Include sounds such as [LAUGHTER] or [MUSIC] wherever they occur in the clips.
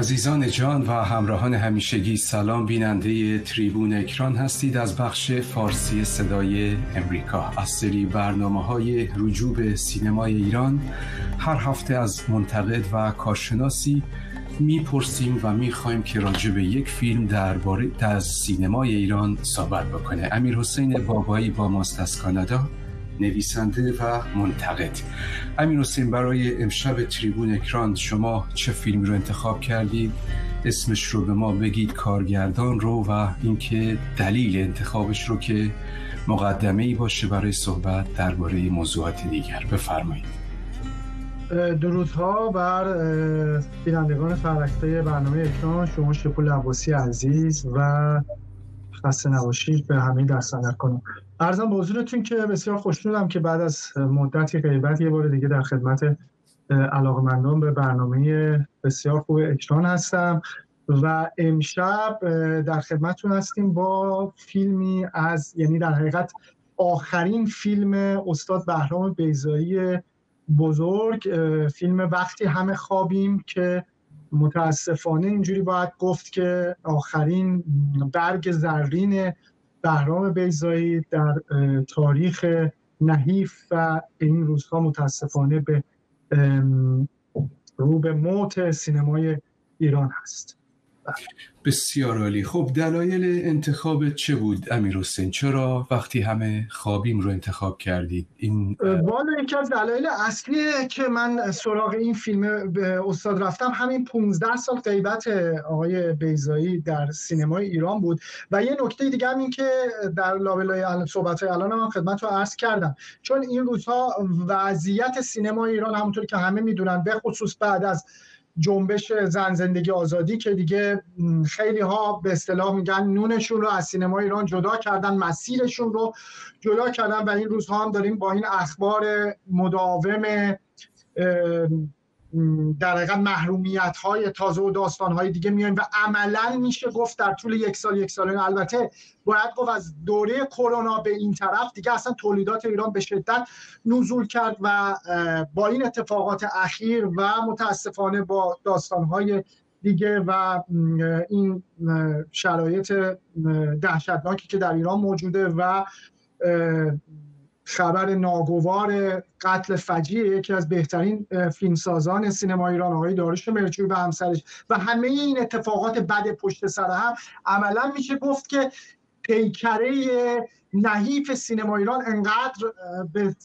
عزیزان جان و همراهان همیشگی سلام بیننده تریبون اکران هستید از بخش فارسی صدای امریکا. از سری برنامه های رجوع به سینمای ایران هر هفته از منتقد و کارشناسی می‌پرسیم و می‌خوایم که راجع به یک فیلم درباره از سینمای ایران صحبت بکنه. امیر حسین بابایی با ماست از کانادا. نویسنده و منتقد. امیر حسین برای امشب تریبون اکران شما چه فیلمی رو انتخاب کردید؟ اسمش رو به ما بگید کارگردان رو و اینکه دلیل انتخابش رو که مقدمه ای باشه برای صحبت درباره موضوعات دیگر. بفرمایید. درودها بر بینندگان فرکته برنامه اکران. شما شپول عباسی عزیز و خسته نباشید به همه دست کنم. ارزم به حضورتون که بسیار خوشنودم که بعد از مدتی غیبت یه بار دیگه در خدمت علاقمندان به برنامه بسیار خوب اکران هستم و امشب در خدمتتون هستیم با فیلمی از یعنی در حقیقت آخرین فیلم استاد بهرام بیزایی بزرگ فیلم وقتی همه خوابیم که متاسفانه اینجوری باید گفت که آخرین برگ زرین بهرام بیزایی در تاریخ نحیف و این روزها متاسفانه به رو به موت سینمای ایران هست. بسیار عالی. خب دلایل انتخاب چه بود امیر حسین؟ چرا وقتی همه خوابیم رو انتخاب کردید؟ این والا یکی از دلایل اصلی که من سراغ این فیلم به استاد رفتم همین 15 سال غیبت آقای بیزایی در سینمای ایران بود. و یه نکته دیگه هم این که در لابلای صحبت های الان هم خدمت رو عرض کردم. چون این روزها وضعیت سینمای ایران همونطور که همه می‌دونن به خصوص بعد از جنبش زن زندگی آزادی که دیگه خیلی ها به اصطلاح میگن نونشون رو از سینما ایران جدا کردن مسیرشون رو جدا کردن و این روزها هم داریم با این اخبار مداوم در حقیقت محرومیت های تازه و داستان های دیگه میایم و عملا میشه گفت در طول یک سال یک سال البته باید گفت از دوره کرونا به این طرف دیگه اصلا تولیدات ایران به شدت نزول کرد و با این اتفاقات اخیر و متاسفانه با داستان های دیگه و این شرایط دهشتناکی که در ایران موجوده و خبر ناگوار قتل فجیع یکی از بهترین فیلمسازان سینما ایران آقای داروش مرچوی و همسرش. و همه این اتفاقات بد پشت سر هم عملا میشه گفت که پیکره نحیف سینما ایران انقدر به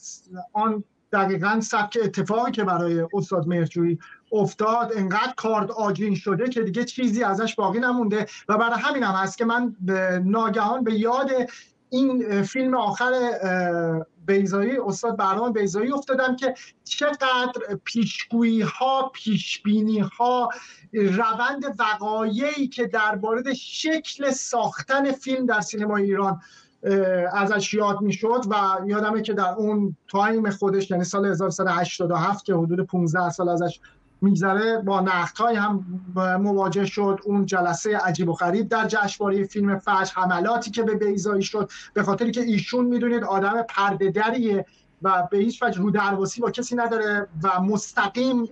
آن دقیقا سبک اتفاقی که برای استاد مرجوی افتاد انقدر کارد آجین شده که دیگه چیزی ازش باقی نمونده. و برای همین هم هست که من به ناگهان به یاد این فیلم آخر بیزایی استاد برنامه بیزایی افتادم که چقدر پیشگویی ها پیشبینی ها روند وقایعی که درباره شکل ساختن فیلم در سینما ایران ازش یاد می‌شد و یادمه که در اون تایم خودش یعنی سال 1987 که حدود 15 سال ازش میگذره با نقدهای هم مواجه شد. اون جلسه عجیب و غریب در جشنواره فیلم فجر حملاتی که به بیزایی شد. به خاطری که ایشون می‌دونید آدم پرده و به هیچ وجه رو درواسی با کسی نداره و مستقیم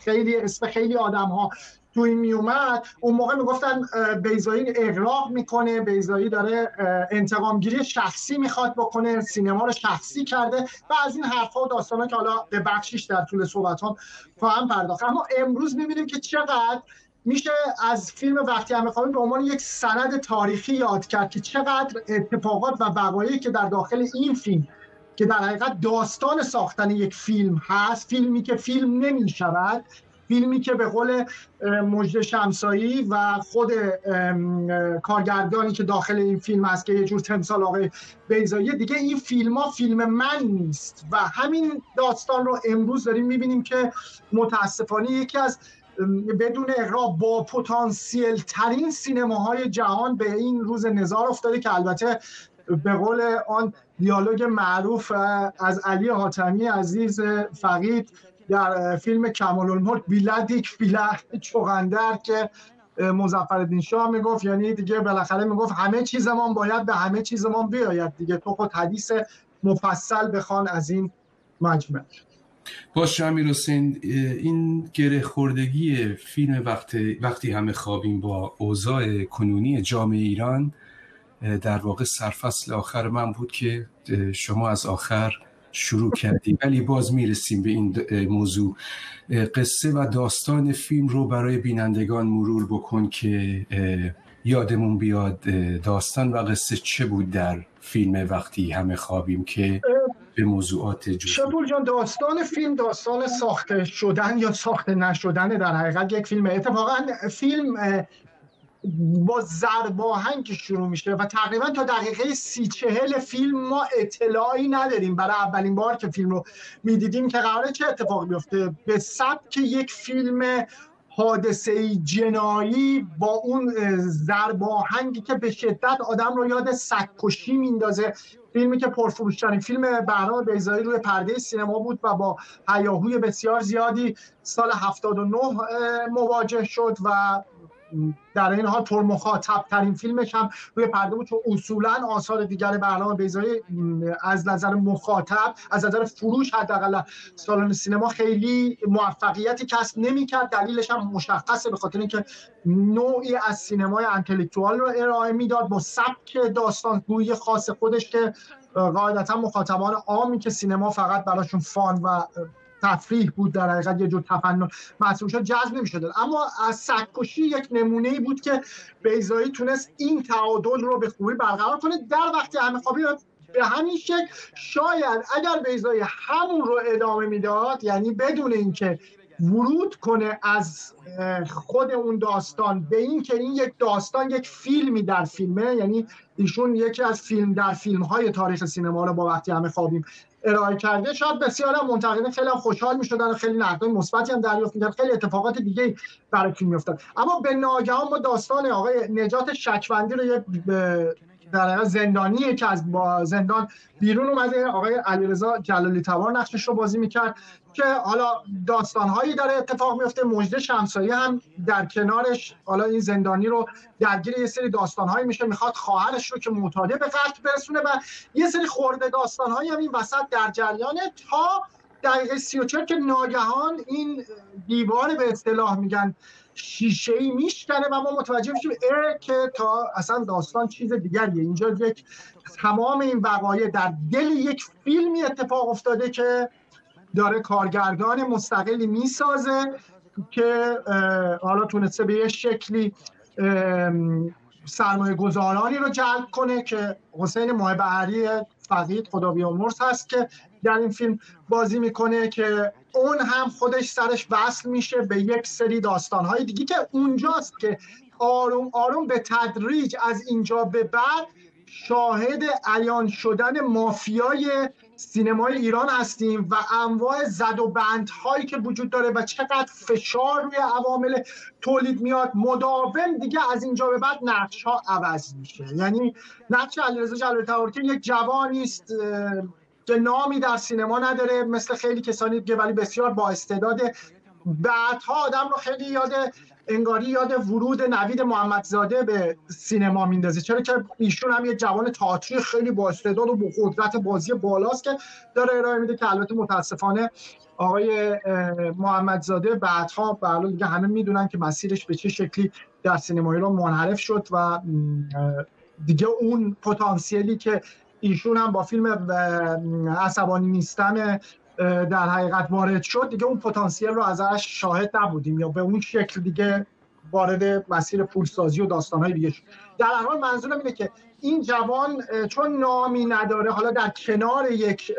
خیلی اسم خیلی آدم ها تو این میومد اون موقع می‌گفتن بیزایی اغراق می‌کنه بیزایی داره انتقامگیری شخصی می‌خواد بکنه سینما رو شخصی کرده و از این حرفها و داستانا که حالا به بخشیش در طول صحبت هم خواهم پرداخت اما امروز می‌بینیم که چقدر میشه از فیلم وقتی همه به عنوان یک سند تاریخی یاد کرد که چقدر اتفاقات و وقایعی که در داخل این فیلم که در حقیقت داستان ساختن یک فیلم هست فیلمی که فیلم نمی شود فیلمی که به قول مجد شمسایی و خود کارگردانی که داخل این فیلم هست که یه جور تمثال آقای بیزایی دیگه این فیلم ها فیلم من نیست و همین داستان رو امروز داریم می‌بینیم که متاسفانه یکی از بدون اقرا با پتانسیل ترین سینماهای جهان به این روز نظار افتاده که البته به قول آن دیالوگ معروف از علی حاتمی عزیز فقید در فیلم کمال الملک بیلدیک بیله چوغندر که مزفر شاه می‌گفت یعنی دیگه بالاخره می‌گفت همه چیزمان باید به همه چیزمان بیاید دیگه. تو خود حدیث مفصل بخوان از این مجمع. باش امیر حسین این گره خوردگی فیلم وقتی, وقتی همه خوابیم با اوضاع کنونی جامعه ایران در واقع سرفصل آخر من بود که شما از آخر شروع کردیم. ولی باز می‌رسیم به این موضوع. قصه و داستان فیلم رو برای بینندگان مرور بکن که یادمون بیاد داستان و قصه چه بود در فیلم وقتی همه خوابیم که به موضوعات شبول جان داستان فیلم داستان ساخته شدن یا ساخته نشدن در حقیقت یک فیلم اتفاقا فیلم با ضرب که شروع میشه و تقریبا تا دقیقه سی چهل فیلم ما اطلاعی نداریم. برای اولین بار که فیلم رو می‌دیدیم که قراره چه اتفاقی بیفته؟ به سبک یک فیلم حادثه جنایی با اون ضرب که به شدت آدم رو یاد سگکشی میندازه. فیلمی که پرفروشترین فیلم بهرام بیزایی روی پرده سینما بود و با هیاهوی بسیار زیادی سال 79 مواجه شد و در این حال پر مخاطب ترین فیلمش هم روی پرده بود چون اصولا آثار دیگر برنامه بیزایی از نظر مخاطب از نظر فروش حداقل سالن سینما خیلی موفقیتی کسب نمی‌کرد. دلیلش هم مشخصه به خاطر اینکه نوعی از سینمای انتلکتوال رو ارائه می‌داد با سبک داستانگویی خاص خودش که قاعدتا مخاطبان عامی که سینما فقط براشون فان و تفریح بود در حقیقت یه جور تفنن. محسوب شد جذب نمی‌شد. اما از سگکشی یک نمونه ای بود که بیزایی تونست این تعادل رو به خوبی برقرار کنه. در وقتی همه خوابی به همین شکل شاید اگر بیزایی همون رو ادامه می‌داد یعنی بدون اینکه ورود کنه از خود اون داستان به این که این یک داستان یک فیلمی در فیلمه یعنی ایشون یکی از فیلم در فیلم های تاریخ سینما رو با وقتی همه خوابیم ارائه کرده. شاید بسیار هم منتقدین خیلی هم خوشحال می‌شدن خیلی نقدای مثبتی هم دریافت می‌کرد خیلی اتفاقات دیگه برای فیلم میافتاد. اما به ناگهان ما داستان آقای نجات شکوندی رو یه در زندانیه که از با زندان بیرون اومده. آقای علیرضا جلالی توار نقشش رو بازی می‌کرد که حالا داستانهایی داره اتفاق میفته مجده شمسایی هم در کنارش. حالا این زندانی رو درگیر یه سری داستانهایی میشه. می‌خواد خواهرش رو که معتاده به قتل برسونه و یه سری خورده داستانهایی هم این وسط در جریانه تا دقیقه 34 که ناگهان این دیوار به اصطلاح میگن شیشه ای میشکنه و ما متوجه میشیم که تا اصلا داستان چیز دیگریه. اینجا یک تمام این وقایع در دل یک فیلمی اتفاق افتاده که داره کارگردان مستقلی می‌سازه که حالا تونسته به یه شکلی سرمایه گذارانی رو جلب کنه که حسین ماه فقید خدا بیامرز هست که در این فیلم بازی می‌کنه که اون هم خودش سرش وصل میشه به یک سری داستانهای دیگه که اونجاست که آروم آروم به تدریج از اینجا به بعد شاهد عیان شدن مافیای سینمای ایران هستیم و انواع زد و بندهایی که وجود داره و چقدر فشار روی عوامل تولید میاد مداوم دیگه از اینجا به بعد نقش ها عوض میشه. یعنی نقش علیرضا جلال که یک جوانی است که نامی در سینما نداره مثل خیلی کسانی که ولی بسیار با استعداد. بعدها آدم رو خیلی یاد انگاری یاد ورود نوید محمدزاده به سینما میندازه. چرا که ایشون هم یه جوان تئاتری خیلی با استعداد و با قدرت بازی بالاست که داره ارائه میده که البته متاسفانه آقای محمدزاده بعدها به دیگه همه می‌دونن که مسیرش به چه شکلی در سینما ایران منحرف شد و دیگه اون پتانسیلی که ایشون هم با فیلم عصبانی نیستم در حقیقت وارد شد. دیگه اون پتانسیل رو ازش شاهد نبودیم یا به اون شکل دیگه وارد مسیر پولسازی و داستانهای دیگه شد. در حال منظورم اینه که این جوان چون نامی نداره حالا در کنار یک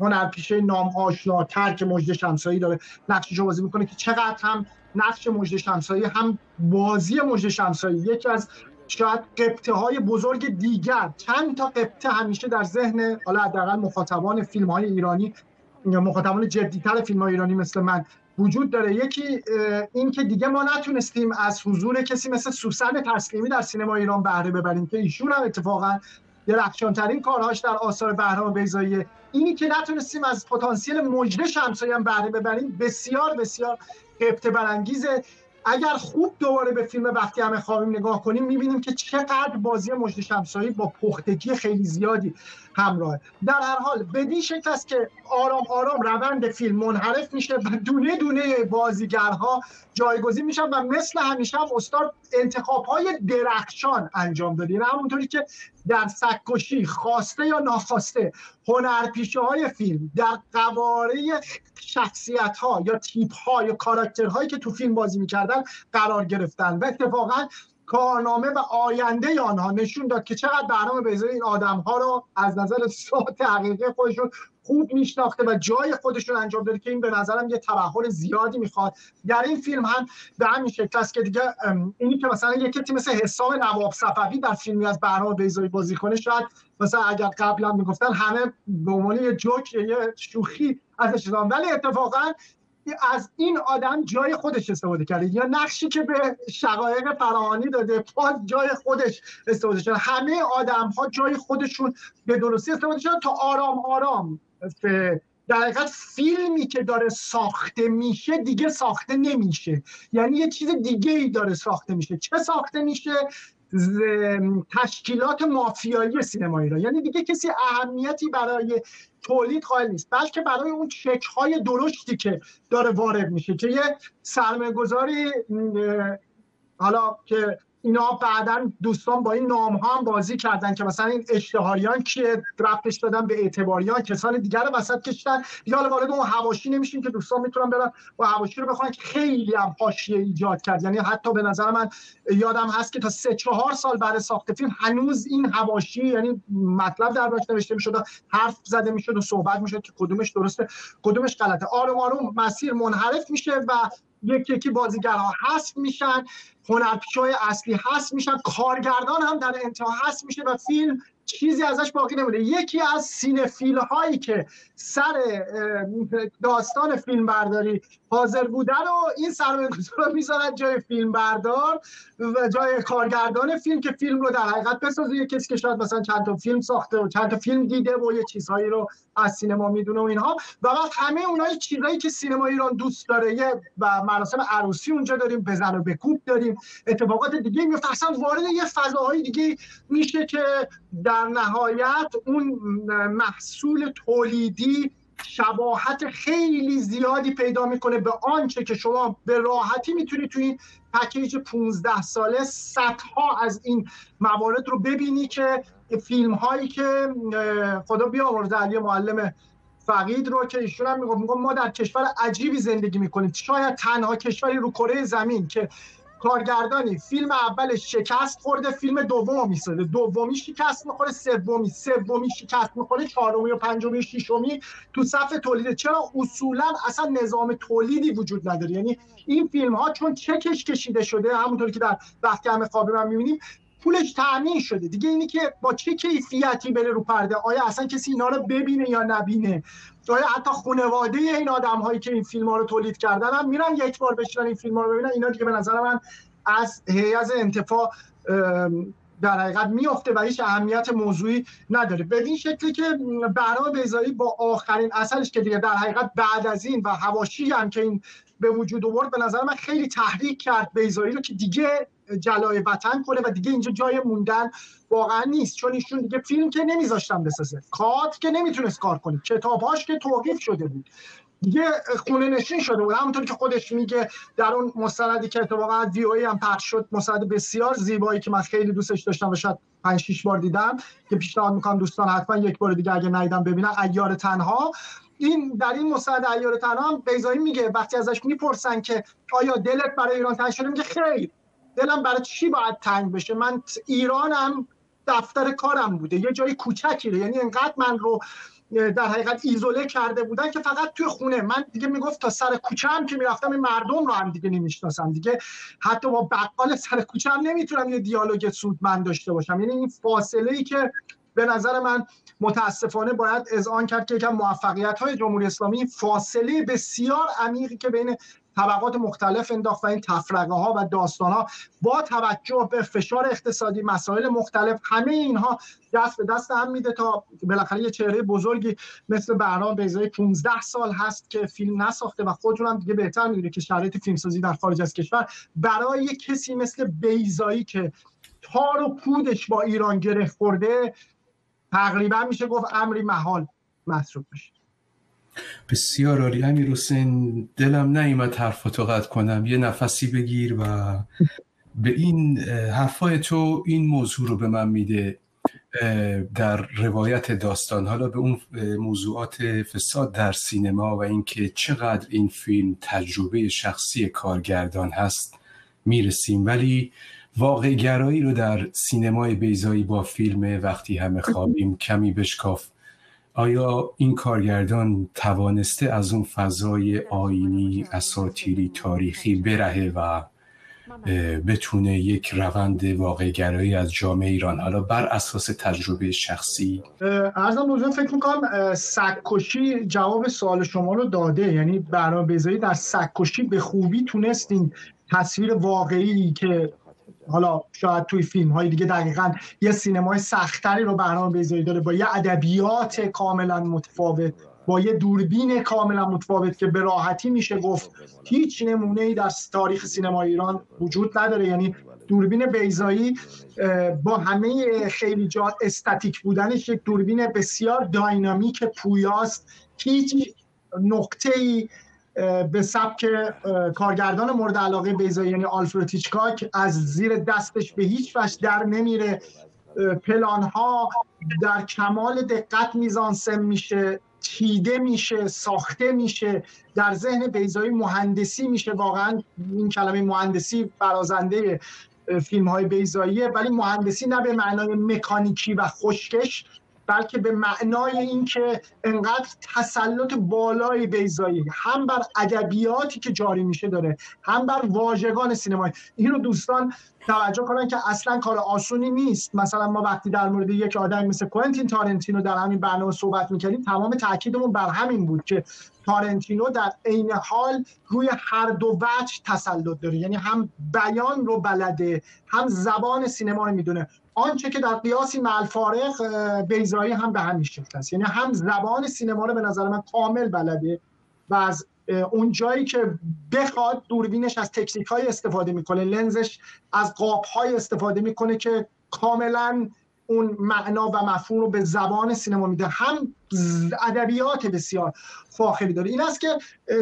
هنرپیشه نام آشناتر که مجد شمسایی داره نقشش بازی می‌کنه که چقدر هم نقش مجد شمسایی هم بازی مجد شمسایی یکی از شاید قبطه های بزرگ دیگر چند تا قبطه همیشه در ذهن حالا حداقل مخاطبان فیلم های ایرانی مخاطبان جدیتر فیلم های ایرانی مثل من وجود داره. یکی این که دیگه ما نتونستیم از حضور کسی مثل سوسن تسلیمی در سینما ایران بهره ببریم که ایشون هم اتفاقا درخشانترین کارهاش در آثار بهرام بیزایی اینی که نتونستیم از پتانسیل مجده شمسایی هم بهره ببریم بسیار بسیار قبطه برانگیزه. اگر خوب دوباره به فیلم وقتی همه خوابیم نگاه کنیم می‌بینیم که چقدر بازی مجد شمسایی با پختگی خیلی زیادی. همراه. در هر حال بدین شکل است که آرام آرام روند فیلم منحرف میشه و دونه دونه بازیگرها جایگزین میشن و مثل همیشه هم استاد انتخاب های درخشان انجام دادین همونطوری که در سکوشی خواسته یا ناخواسته هنرپیشه های فیلم در قواره شخصیت ها یا تیپ ها یا کاراکتر هایی که تو فیلم بازی می‌کردن قرار گرفتن و اتفاقا کارنامه و آینده آنها نشون داد که چقدر برنامه بیزای این آدم ها رو از نظر ساعت حقیقی خودشون خوب میشناخته و جای خودشون انجام داده که این به نظرم یه تبهر زیادی می‌خواد. در این فیلم هم به همین شکل است که دیگه اینی که مثلا یکی مثل حساب نواب صفوی در فیلمی از برنامه بیزایی بازی کنه شاید مثلا اگر قبلا می‌گفتن همه به عنوان یه جوک یه شوخی ازش ولی اتفاقا از این آدم جای خودش استفاده کرده. یا نقشی که به شقایق فراهانی داده باز جای خودش استفاده شده. همه آدم ها جای خودشون به درستی استفاده شده تا آرام آرام. در حقیقت فیلمی که داره ساخته میشه دیگه ساخته نمیشه. یعنی یه چیز دیگه ای داره ساخته میشه. چه ساخته میشه؟ تشکیلات مافیایی سینمایی را یعنی دیگه کسی اهمیتی برای تولید قائل نیست بلکه برای اون چک های درشتی که داره وارد میشه که یه سرمایه گذاری حالا که اینا بعدا دوستان با این نام ها هم بازی کردن که مثلا این اشتهاریان که رفتش دادن به اعتباریان کسان دیگر رو وسط کشتن. حالا وارد اون حواشی نمیشیم که دوستان می‌تونن برن و حواشی رو بخونن که خیلی هم حاشیه ایجاد کرد. یعنی حتی به نظر من یادم هست که تا سه چهار سال بعد ساخت فیلم هنوز این حواشی یعنی مطلب در باش نوشته می‌شد حرف زده می‌شد و صحبت می‌شد که کدومش درسته کدومش غلطه. آروم آروم مسیر منحرف میشه و یکی یکی بازیگرها حذف میشن هنرپیشه اصلی هست میشن کارگردان هم در انتها هست میشه و فیلم چیزی ازش باقی نمونه یکی از سینفیل هایی که سر داستان فیلم برداری حاضر بوده رو این سرمایه رو می‌ذارن جای فیلم بردار و جای کارگردان فیلم که فیلم رو در حقیقت بسازه. یه کسی که شاید مثلا چند تا فیلم ساخته و چند تا فیلم دیده و یه چیزهایی رو از سینما می‌دونه و اینها. و بعد همه اونایی چیزایی که سینما ایران دوست داره یه و مراسم عروسی اونجا داریم بزن و بکوب داریم اتفاقات دیگه میفته اصلا وارد یه فضاهای دیگه میشه که در نهایت اون محصول تولیدی شباهت خیلی زیادی پیدا می‌کنه به آنچه که شما به راحتی می‌تونید توی این پکیج 15 ساله صدها از این موارد رو ببینی که فیلم هایی که خدا بیامرز علی معلم فقید رو که ایشون هم می‌گفت ما در کشور عجیبی زندگی می‌کنیم. شاید تنها کشوری رو کره زمین که کارگردانی. فیلم اولش شکست خورده فیلم دوم می‌سازه دومی شکست می‌خوره سومی. سومی شکست می‌خوره چهارمی و پنجمی ششمی تو صف تولید. چرا اصولا اصلا نظام تولیدی وجود نداره؟ یعنی این فیلم ها چون چکش کشیده شده همونطور که در وقتی همه خوابه من می‌بینیم پولش تامین شده. دیگه اینی که با چه کیفیتی بره رو پرده؟ آیا اصلا کسی اینا رو ببینه یا نبینه؟ آیا حتی خانواده این آدم هایی که این فیلم ها رو تولید کردن هم میرن یک بار بشنن این فیلم ها رو ببینن؟ اینا دیگه به نظر من از هیئت انتفاع در حقیقت میفته و هیچ اهمیت موضوعی نداره. بدین شکلی که برنامه بیزایی با آخرین اثرش که دیگه در حقیقت بعد از این و هواشی هم که این به وجود آورد به نظر من خیلی تحریک کرد بیزایی رو که دیگه جلای وطن کنه و دیگه اینجا جای موندن واقعا نیست. چون ایشون دیگه فیلم که نمیذاشتن بسازه. کات که نمی‌تونست کار کنه. کتابهاش که توقیف شده بود. دیگه خونه نشین شده بود. همونطور که خودش میگه در اون مستندی که اتفاقا وی او هم پخش شد مستند بسیار زیبایی که من خیلی دوستش داشتم و شاید 5 6 بار دیدم که پیشنهاد می‌کنم دوستان حتما یک بار دیگه اگه ندیدم ببینن. ایار تنها. این در این مستند ایار تنها هم بیزایی میگه. وقتی ازش می‌پرسن که آیا دلت برای ایران تنگ شده؟ میگه خیر. دلم برای چی باید تنگ بشه؟ من ایرانم دفتر کارم بوده. یه جای کوچکی یعنی انقدر من رو در حقیقت ایزوله کرده بودن که فقط توی خونه. من دیگه می‌گفت تا سر کوچه هم که می‌رفتم این مردم رو هم دیگه نمی‌شناسم دیگه حتی با بقال سر کوچه هم نمی‌تونم یه دیالوگ سودمند داشته باشم. یعنی این فاصله ای که به نظر من متاسفانه باید آن کرد که یکم موفقیت های جمهوری اسلامی فاصله بسیار عمیقی که بین طبقات مختلف انداخت و این تفرقه ها و داستان ها با توجه به فشار اقتصادی مسائل مختلف همه اینها دست به دست هم میده تا بالاخره یه چهره بزرگی مثل بهرام بیزایی 15 سال هست که فیلم نساخته و خودتون هم دیگه بهتر می‌دونه که شرایط فیلمسازی در خارج از کشور برای کسی مثل بیزایی که تار و پودش با ایران گره خورده تقریبا میشه گفت امری محال مصروف بشه. بسیار عالی. امیر حسین دلم نیومد حرف قطع کنم. یه نفسی بگیر و به این حرفای تو این موضوع رو به من میده در روایت داستان. حالا به اون موضوعات فساد در سینما و اینکه چقدر این فیلم تجربه شخصی کارگردان هست می‌رسیم. ولی واقع گرایی رو در سینمای بیزایی با فیلم وقتی همه خوابیم کمی بشکاف آیا این کارگردان توانسته از اون فضای آینی اساتیری تاریخی برهه و بتونه یک روند واقع گرایی از جامعه ایران حالا بر اساس تجربه شخصی؟ ارزم بزرگ فکر می‌کنم سککشی جواب سوال شما رو داده. یعنی برنامه در سککشی به خوبی تونستین تصویر واقعی که حالا شاید توی فیلم های دیگه دقیقا یه سینمای سختری رو برنامه بذاری داره با یه ادبیات کاملا متفاوت با یه دوربین کاملا متفاوت که به راحتی میشه گفت هیچ نمونه ای در تاریخ سینما ایران وجود نداره. یعنی دوربین بیزایی با همه خیلی جا استاتیک بودنش یک دوربین بسیار داینامیک پویاست. هیچ نقطه ای به سبک کارگردان مورد علاقه بیزایی یعنی آلفرد هیچکاک از زیر دستش به هیچ وجه در نمیره. پلان ها در کمال دقت میزانسم میشه چیده میشه ساخته میشه در ذهن بیزایی مهندسی میشه. واقعا این کلمه مهندسی برازنده فیلم های بیزاییه ولی مهندسی نه به معنای مکانیکی و خشکش بلکه به معنای اینکه انقدر تسلط بالای بیزایی هم بر ادبیاتی که جاری میشه داره هم بر واژگان سینمایی. اینو دوستان توجه کنن که اصلا کار آسونی نیست. مثلا ما وقتی در مورد یک آدم مثل کوئنتین تارنتینو در همین برنامه صحبت می‌کردیم تمام تاکیدمون بر همین بود که تارنتینو در عین حال روی هر دو وجه تسلط داره. یعنی هم بیان رو بلده هم زبان سینما رو می‌دونه. آنچه که در قیاسی ملفارق بیزایی هم به همین شکل است. یعنی هم زبان سینما رو به نظر من کامل بلده و از اون جایی که بخواد دوربینش از تکنیک های استفاده می‌کنه لنزش از قاب های استفاده می‌کنه که کاملا اون معنا و مفهوم رو به زبان سینما میده. هم ادبیات بسیار فاخری داره. این است که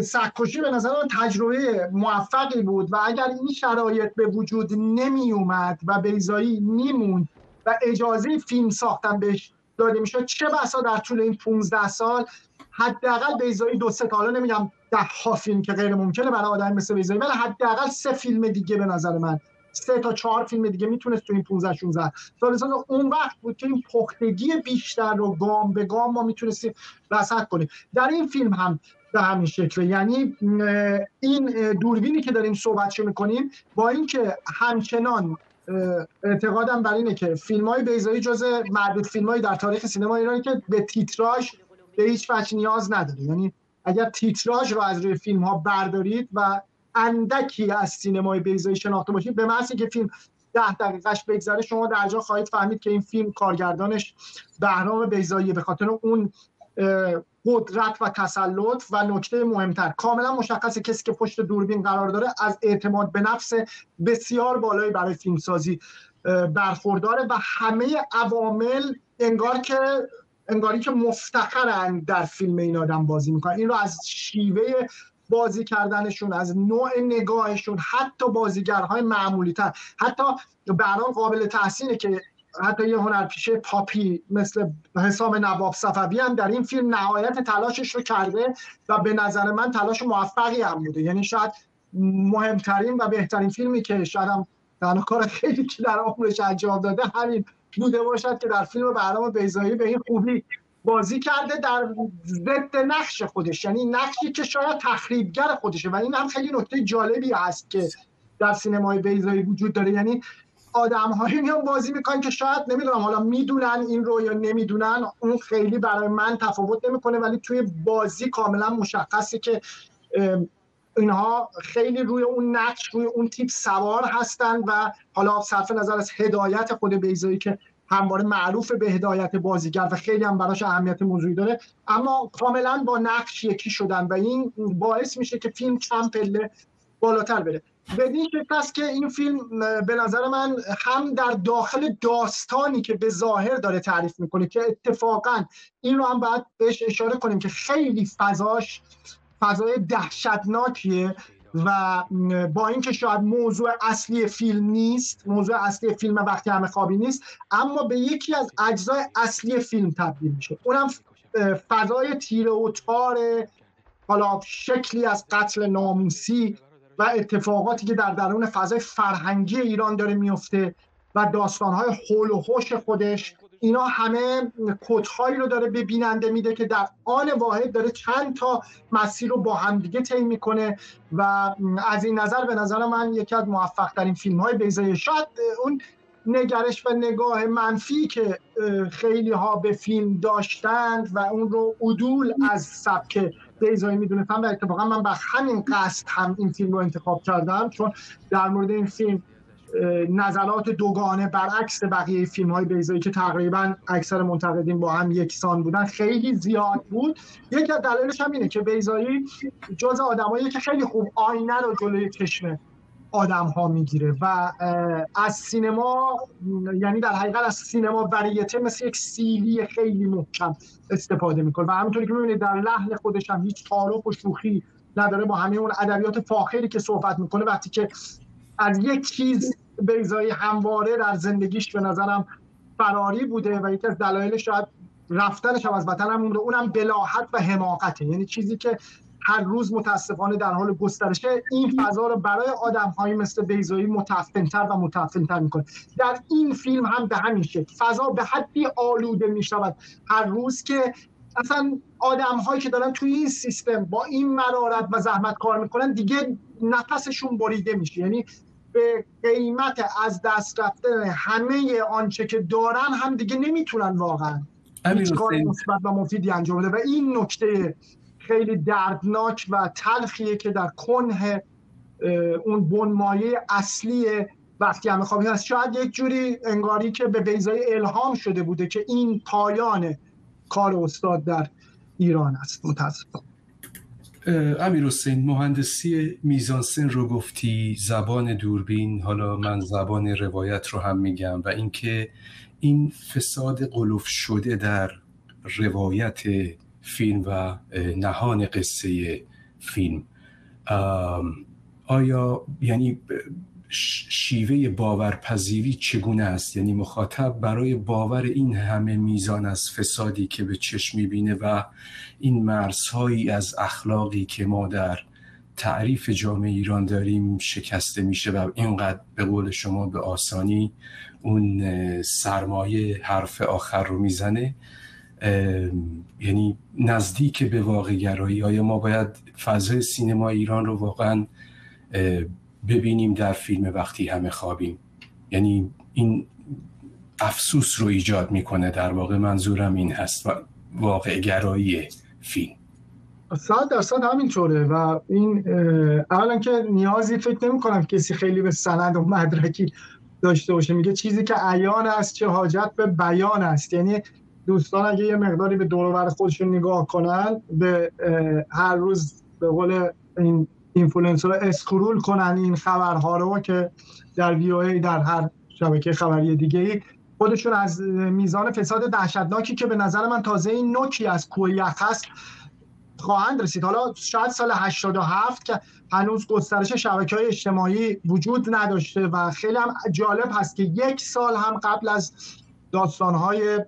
سکوشی به نظر من تجربه موفقی بود و اگر این شرایط به وجود نمی اومد و بیزایی نیموند و اجازه فیلم ساختن بهش داده می‌شد چه بسا در طول این 15 سال حداقل بیزایی دو سه حالا نمیگم ده ها فیلم که غیر ممکنه برای آدم مثل بیزایی ولی حداقل سه فیلم دیگه به نظر من سه تا چهار فیلم دیگه می‌تونست تو این 15 16 سال سال اون وقت بود که این پختگی بیشتر رو گام به گام ما می‌تونستیم رصد کنیم. در این فیلم هم به همین شکله یعنی این دوربینی که داریم صحبتشو می‌کنیم با اینکه همچنان اعتقادم بر اینه که فیلم های بیزایی جز معدود فیلم در تاریخ سینما ایرانی که به تیتراژ به هیچ وجه نیاز نداره. یعنی اگر تیتراژ رو از روی فیلم ها بردارید و اندکی از سینمای بیزایی شناخته باشید به محض که فیلم ده دقیقهش بگذره شما در جا خواهید فهمید که این فیلم کارگردانش بهرام بیزاییه به خاطر اون قدرت و تسلط و نکته مهمتر. کاملا مشخصه کسی که پشت دوربین قرار داره از اعتماد به نفس بسیار بالایی برای فیلمسازی برخورداره و همه عوامل انگار که انگاری که مفتخرند در فیلم این آدم بازی می‌کنن. این رو از شیوه بازی کردنشون از نوع نگاهشون حتی بازیگرهای معمولی تر حتی بران قابل تحسینه که حتی یه هنرپیشه پاپی مثل حسام نواب صفوی هم در این فیلم نهایت تلاشش رو کرده و به نظر من تلاش موفقی هم بوده. یعنی شاید مهمترین و بهترین فیلمی که شاید هم کار خیلی که در عمرش انجام داده همین بوده باشد که در فیلم برنامه بیزایی به این خوبی بازی کرده در ضد نقش خودش. یعنی نقشی که شاید تخریبگر خودشه و این هم خیلی نکته جالبی هست که در سینمای بیزایی وجود داره. یعنی آدم هایی میان بازی می‌کنن که شاید نمی‌دونم حالا می‌دونن این رو یا نمی‌دونن اون خیلی برای من تفاوت نمی‌کنه ولی توی بازی کاملا مشخصه که اینها خیلی روی اون نقش روی اون تیپ سوار هستن و حالا صرف نظر از هدایت خود بیزایی که همواره معروف به هدایت بازیگر و خیلی هم براش اهمیت موضوعی داره. اما کاملا با نقش یکی شدن و این باعث میشه که فیلم چند پله بالاتر بره. بدین شکل است که این فیلم به نظر من هم در داخل داستانی که به ظاهر داره تعریف می‌کنه که اتفاقا این رو هم باید بهش اشاره کنیم که خیلی فضاش فضای دهشتناکیه. و با اینکه شاید موضوع اصلی فیلم نیست موضوع اصلی فیلم وقتی همه خوابی نیست اما به یکی از اجزای اصلی فیلم تبدیل میشه. اونم فضای تیره و تار حالا شکلی از قتل ناموسی و اتفاقاتی که در درون فضای فرهنگی ایران داره میفته و داستانهای حول و حوش خودش اینا همه کدهایی رو داره به بیننده میده که در آن واحد داره چند تا مسیر رو با همدیگه طی می‌کنه و از این نظر به نظر من یکی از موفق ترین فیلم های بیزای شاید اون نگرش و نگاه منفی که خیلی ها به فیلم داشتند و اون رو عدول از سبک بیزایی می‌دونستم و اتفاقا من به همین قصد هم این فیلم رو انتخاب کردم چون در مورد این فیلم نظرات دوگانه برعکس بقیه فیلم های بیزایی که تقریبا اکثر منتقدین با هم یکسان بودن خیلی زیاد بود. یکی از دلایلش هم اینه که بیزایی جز آدمایی که خیلی خوب آینه رو جلوی چشم آدم ها می‌گیره و از سینما یعنی در حقیقت از سینما وریته مثل یک سیلی خیلی محکم استفاده می‌کنه. و همونطوری که می‌بینید در لحن خودش هم هیچ تعارف و شوخی نداره با همه اون ادبیات فاخری که صحبت می‌کنه. وقتی که از یک چیز بیزایی همواره در زندگیش به نظرم فراری بوده و یکی از دلایل شاید رفتنش هم از وطن هم مونده. اونم بلاحت و حماقته. یعنی چیزی که هر روز متاسفانه در حال گسترشه این فضا رو برای آدم هایی مثل بیزایی متفنتر و متفنتر می‌کنه. در این فیلم هم به همین شکل. فضا به حدی آلوده می‌شود هر روز که اصلا آدم هایی که دارن توی این سیستم با این مرارت و زحمت کار می‌کنن دیگه نفسشون بریده میشه. یعنی به قیمت از دست رفتن همه آنچه که دارن هم دیگه نمی‌تونن واقعا. هیچ کار مثبت و مفیدی انجام بده. و این نکته خیلی دردناک و تلخیه که در کنه اون بنمایه اصلی وقتی همه خوابی هست شاید یک جوری انگاری که به بیزای الهام شده بوده که این پایان کار استاد در ایران است. متاسفانه. امیر حسین مهندسی میزانسن رو گفتی زبان دوربین حالا من زبان روایت رو هم میگم و اینکه این فساد قلوف شده در روایت فیلم و نهان قصه فیلم. آیا یعنی شیوه باورپذیری چگونه است؟ یعنی مخاطب برای باور این همه میزان از فسادی که به چشم می‌بینه و این مرزهایی از اخلاقی که ما در تعریف جامعه ایران داریم شکسته میشه و اینقدر به قول شما به آسانی اون سرمایه حرف آخر رو می‌زنه. یعنی نزدیک به واقع گرایی آیا ما باید فضای سینما ایران رو واقعا ببینیم در فیلم وقتی همه خوابیم. یعنی این افسوس رو ایجاد می‌کنه. در واقع منظورم این هست و واقع گرایی فیلم. صد درصد همینطوره و این اولا که نیازی فکر نمی کنم کسی خیلی به سند و مدرکی داشته باشه. میگه چیزی که عیان است چه حاجت به بیان است. یعنی دوستان اگه یه مقداری به دور خودشون نگاه کنن به هر روز به قول این influencer scroll کنن این خبرها رو که در VOA در هر شبکه خبری دیگه ای. خودشون از میزان فساد دهشتناکی که به نظر من تازه این نوکی از کوه یخ هست خواهند رسید. حالا شاید سال 87 که هنوز گسترش شبکه های اجتماعی وجود نداشته و خیلی هم جالب هست که یک سال هم قبل از داستان های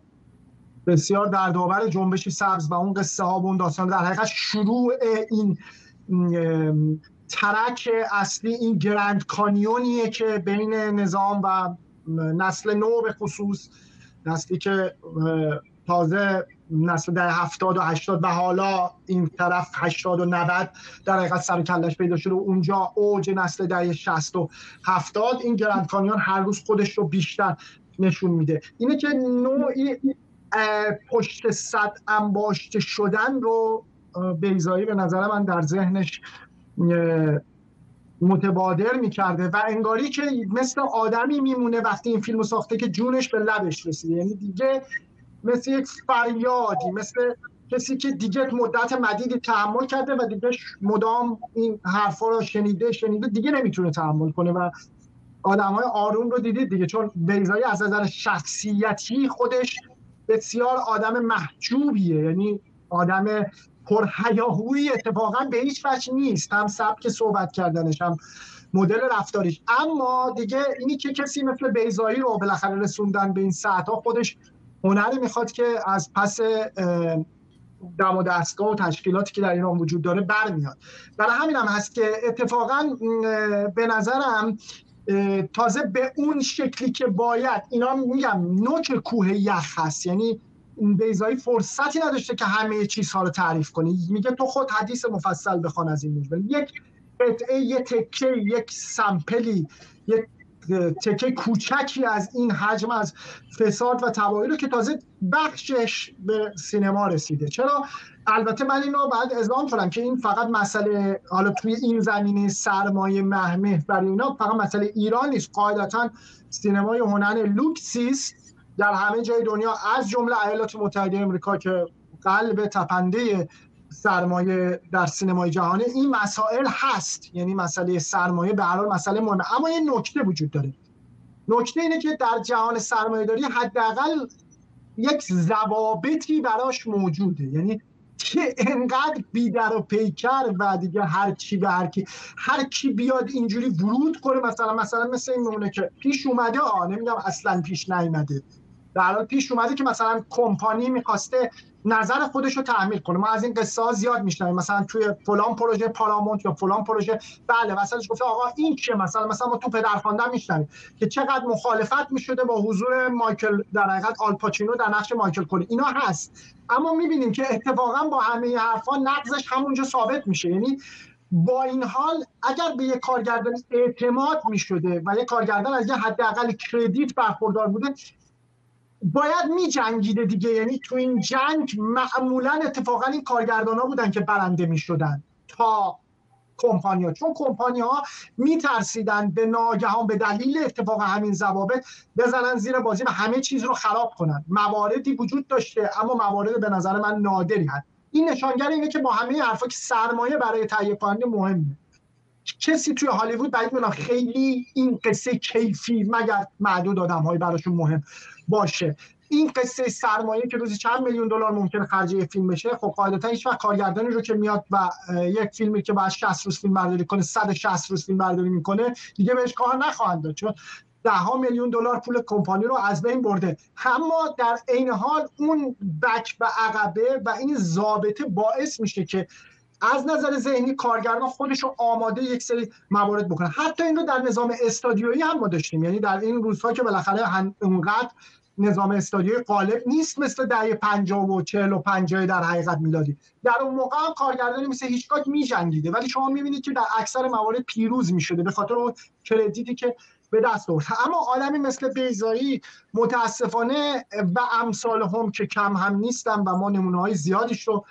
بسیار دردآور جنبش سبز و اون قصه ها و اون داستان در حقیقت شروع این ترک اصلی این گرند کانیونیه که بین نظام و نسل نو به خصوص نسلی که تازه نسل در هفتاد و هشتاد و حالا این طرف هشتاد و نود در حقیقت سر کلش پیدا شده و اونجا اوج نسل در شست و هفتاد این گرند کانیون هر روز خودش رو بیشتر نشون میده. اینه که نوعی پشت صد انباشته شدن رو بیزایی به نظر من در ذهنش متبادر می‌کرده و انگاری که مثل آدمی میمونه وقتی این فیلم ساخته که جونش به لبش رسیده. یعنی دیگه مثل یک فریادی مثل کسی که دیگه مدت مدیدی تحمل کرده و دیگه مدام این حرفا رو شنیده شنیده دیگه نمی‌تونه تحمل کنه و آدم های آروم رو دیدید دیگه. چون بیزایی از نظر شخصیتی خودش بسیار آدم محجوبیه. یعنی آدم پرهیاهویی اتفاقا به هیچ وجه نیست. هم سبک صحبت کردنش هم مدل رفتاریش. اما دیگه اینی که کسی مثل بیزایی رو بالاخره رسوندن به این ساعت ها خودش هنری می‌خواد که از پس دم و دستگاه و تشکیلاتی که در ایران وجود داره برمیاد. برای همین هم هست که اتفاقا به نظرم تازه به اون شکلی که باید اینا میگم نوک کوه یخ هست. یعنی بیزایی فرصتی نداشته که همه چیزها رو تعریف کنی میگه تو خود حدیث مفصل بخوان از این مجمل یک قطعه یک تکه یک سمپلی یک تکه کوچکی از این حجم از فساد و تباهی رو که تازه بخشش به سینما رسیده. چرا؟ البته من اینو بعد اعلام کنم که این فقط مسئله حالا توی این زمینه سرمایه محمه برای اینا فقط مسئله ایران نیست. قاعدتا سینمای هنر لوکسیست در همه جای دنیا از جمله ایالات متحده امریکا که قلب تپنده سرمایه در سینمای جهانه این مسائل هست. یعنی مسئله سرمایه به هر مسئله مهمه. اما یه نکته وجود داره. نکته اینه که در جهان سرمایه داری حداقل یک ضوابطی براش موجوده. یعنی که انقدر بیدر و پیکر و دیگه هر چی به هر کی هر کی بیاد اینجوری ورود کنه مثلا مثلا مثل این مونه که پیش اومده آ نمیگم اصلا پیش نیومده. در پیش اومده که مثلا کمپانی می‌خواسته نظر خودش رو تعمیل کنه. ما از این قصه ها زیاد میشنویم. مثلا توی فلان پروژه پارامونت یا فلان پروژه بله مثلا گفته آقا این چیه؟ مثلا مثلا ما تو پدرخوانده میشنویم که چقدر مخالفت می‌شده با حضور مایکل در حقیقت آلپاچینو در نقش مایکل کولی. اینا هست. اما می‌بینیم که اتفاقا با همه حرفا نقضش همونجا ثابت میشه. یعنی با این حال اگر به یک کارگردان اعتماد می شده و یک کارگردان از یه حداقل کردیت برخوردار بوده باید می جنگیده دیگه. یعنی تو این جنگ معمولا اتفاقا این کارگردان ها بودن که برنده می شدن تا کمپانیا. چون کمپانیا ها می ترسیدن به ناگهان به دلیل اتفاق همین ضوابط بزنن زیر بازی و همه چیز رو خراب کنن. مواردی وجود داشته اما موارد به نظر من نادری هست. این نشانگر اینه که با همه حرفا که سرمایه برای تهیه کننده مهمه. کسی توی هالیوود بعید می‌دونم خیلی این قصه کیفی مگر معدود آدم های براشون مهم. باشه. این قصه سرمایه که روزی چند میلیون دلار ممکنه خرج فیلم بشه خب قاعدتا هیچ وقت کارگردانی رو که میاد و یک فیلمی که باید 60 روز فیلم برداری کنه 160 روز فیلم برداری می‌کنه دیگه بهش کار نخواهند داد. چون ده ها میلیون دلار پول کمپانی رو از بین برده. اما در عین حال اون بک و عقبه و این ضابطه باعث میشه که از نظر ذهنی کارگردان خودش رو آماده یک سری موارد بکنه حتی این رو در نظام استادیویی هم ما داشتیم. یعنی در این روزها که بالاخره اونقدر نظام استادیویی غالب نیست مثل دهه 50 و 40 و 50 در حقیقت میلادی. در اون موقع هم کارگردانی مثل هیچکاک میجنگیده. ولی شما می‌بینید که در اکثر موارد پیروز می‌شده به خاطر اون کردیتی که به دست آورد اما آدمی مثل بیزایی متاسفانه و امثال هم که کم هم نیستن و ما نمونه های زیادیش رو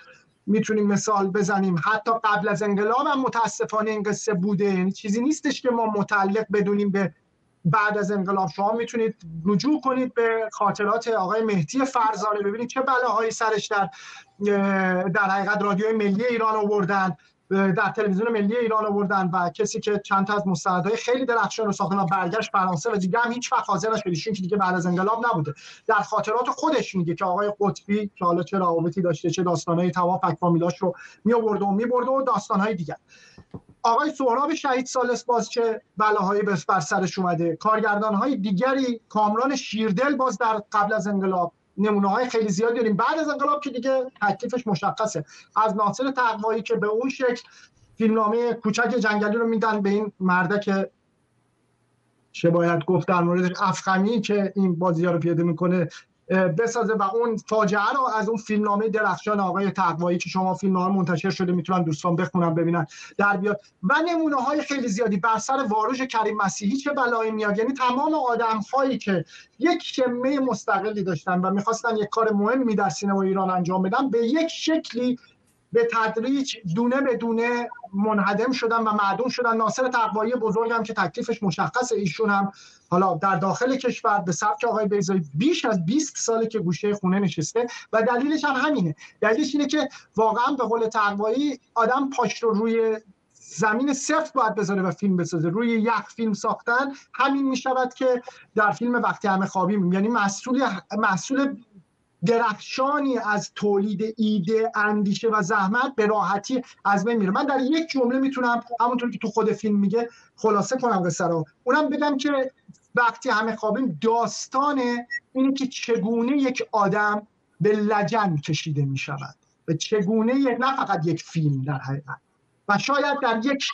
می‌تونیم مثال بزنیم. حتی قبل از انقلاب هم متاسفانه این قصه بوده. یعنی چیزی نیستش که ما متعلق بدونیم به بعد از انقلاب. شما می‌تونید رجوع کنید به خاطرات آقای مهدی فرزانه ببینید چه بلاهایی سرش در در حقیقت رادیوی ملی ایران آوردن. در تلویزیون ملی ایران آوردن و کسی که چند تا از مستندهای خیلی درخشان رو ساختن و برگشت فرانسه و دیگه هم هیچ وقت حاضر نشد. که دیگه بعد از انقلاب نبوده. در خاطرات خودش میگه که آقای قطبی که حالا چه روابطی داشته چه داستانهای تواف فامیلاش رو می آورد و می‌برد و داستانهای دیگر. آقای سهراب شهید سالس باز چه بلاهایی بر سرش اومده؟ کارگردان های دیگری کامران شیردل باز در قبل از انقلاب. نمونه های خیلی زیاد داریم. بعد از انقلاب که دیگه تکلیفش مشخصه. از ناصر تقوایی که به اون شکل فیلمنامه کوچک جنگلی رو میدن به این مرده که چه باید گفت در مورد افخمی که این بازی ها رو پیاده می‌کنه بسازه و اون فاجعه رو از اون فیلمنامه درخشان آقای تقوایی که شما فیلم ها منتشر شده می‌تونن دوستان بخونن ببینن در بیاد. و نمونه های خیلی زیادی بر سر واروژ کریم مسیحی چه بلایی میاد؟ یعنی تمام آدم هایی که یک شمه مستقلی داشتن و می‌خواستن یک کار مهمی در سینما ایران انجام بدن به یک شکلی به تدریج دونه به دونه منهدم شدن و معدوم شدن. ناصر تقوایی بزرگم که تکلیفش مشخص ایشون هم حالا در داخل کشور به سبک آقای بیزایی بیش از 20 ساله که گوشه خونه نشسته و دلیلش هم همینه. دلیلش اینه که واقعا به قول تقوایی آدم پاش رو روی زمین سفت باید بذاره و فیلم بسازه. روی یخ فیلم ساختن. همین می‌شود که در فیلم وقتی همه خوابیم یعنی محصول محصول درخشانی از تولید ایده اندیشه و زحمت به راحتی از بین میره. من در یک جمله می‌تونم همونطور که تو خود فیلم میگه خلاصه کنم قصه رو. اونم بگم که وقتی همه خوابیم داستان اینه که چگونه یک آدم به لجن کشیده می‌شود و چگونه نه فقط یک فیلم در حقیقت و شاید در یک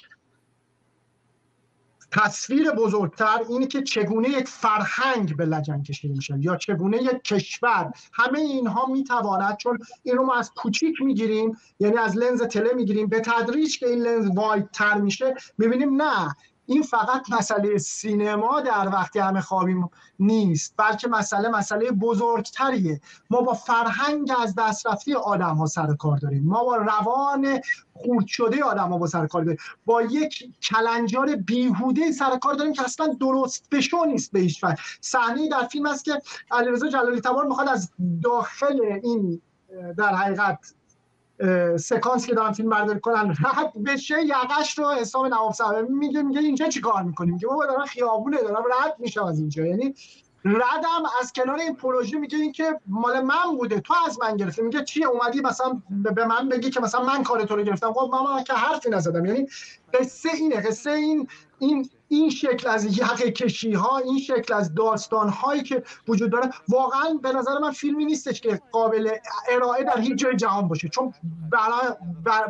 تصویر بزرگتر اینه که چگونه یک فرهنگ به لجن کشیده میشه یا چگونه یک کشور. همه اینها می‌تواند چون این رو ما از کوچیک می‌گیریم یعنی از لنز تله می‌گیریم به تدریج که این لنز واید تر میشه می‌بینیم نه. این فقط مسئله سینما در وقتی همه خوابیم نیست بلکه مسئله مسئله بزرگتریه. ما با فرهنگ از دست رفته آدم ها سر کار داریم. ما با روان خورد شده آدم ها با سر کار داریم. با یک کلنجار بیهوده سر کار داریم که اصلا درست بشو نیست به هیچ وجه. صحنه در فیلم است که علیرضا جلالی تبار می‌خواد از داخل این در حقیقت سکانس که دارن فیلم برداری کنن رد بشه یقش رو حساب نواب صاحب میگه میگه اینجا چی کار می‌کنیم میگه بابا دارن خیابونه دارم رد میشم از اینجا. یعنی ردم از کنار این پروژه میگه این که مال من بوده تو از من گرفتی. میگه چیه؟ اومدی مثلا به من بگی که مثلا من کار تو رو گرفتم. خب من که حرفی نزدم. یعنی قصه اینه قصه این این این شکل از یقه کشی ها این شکل از داستان هایی که وجود داره واقعا به نظر من فیلمی نیستش که قابل ارائه در هیچ جای جهان باشه. چون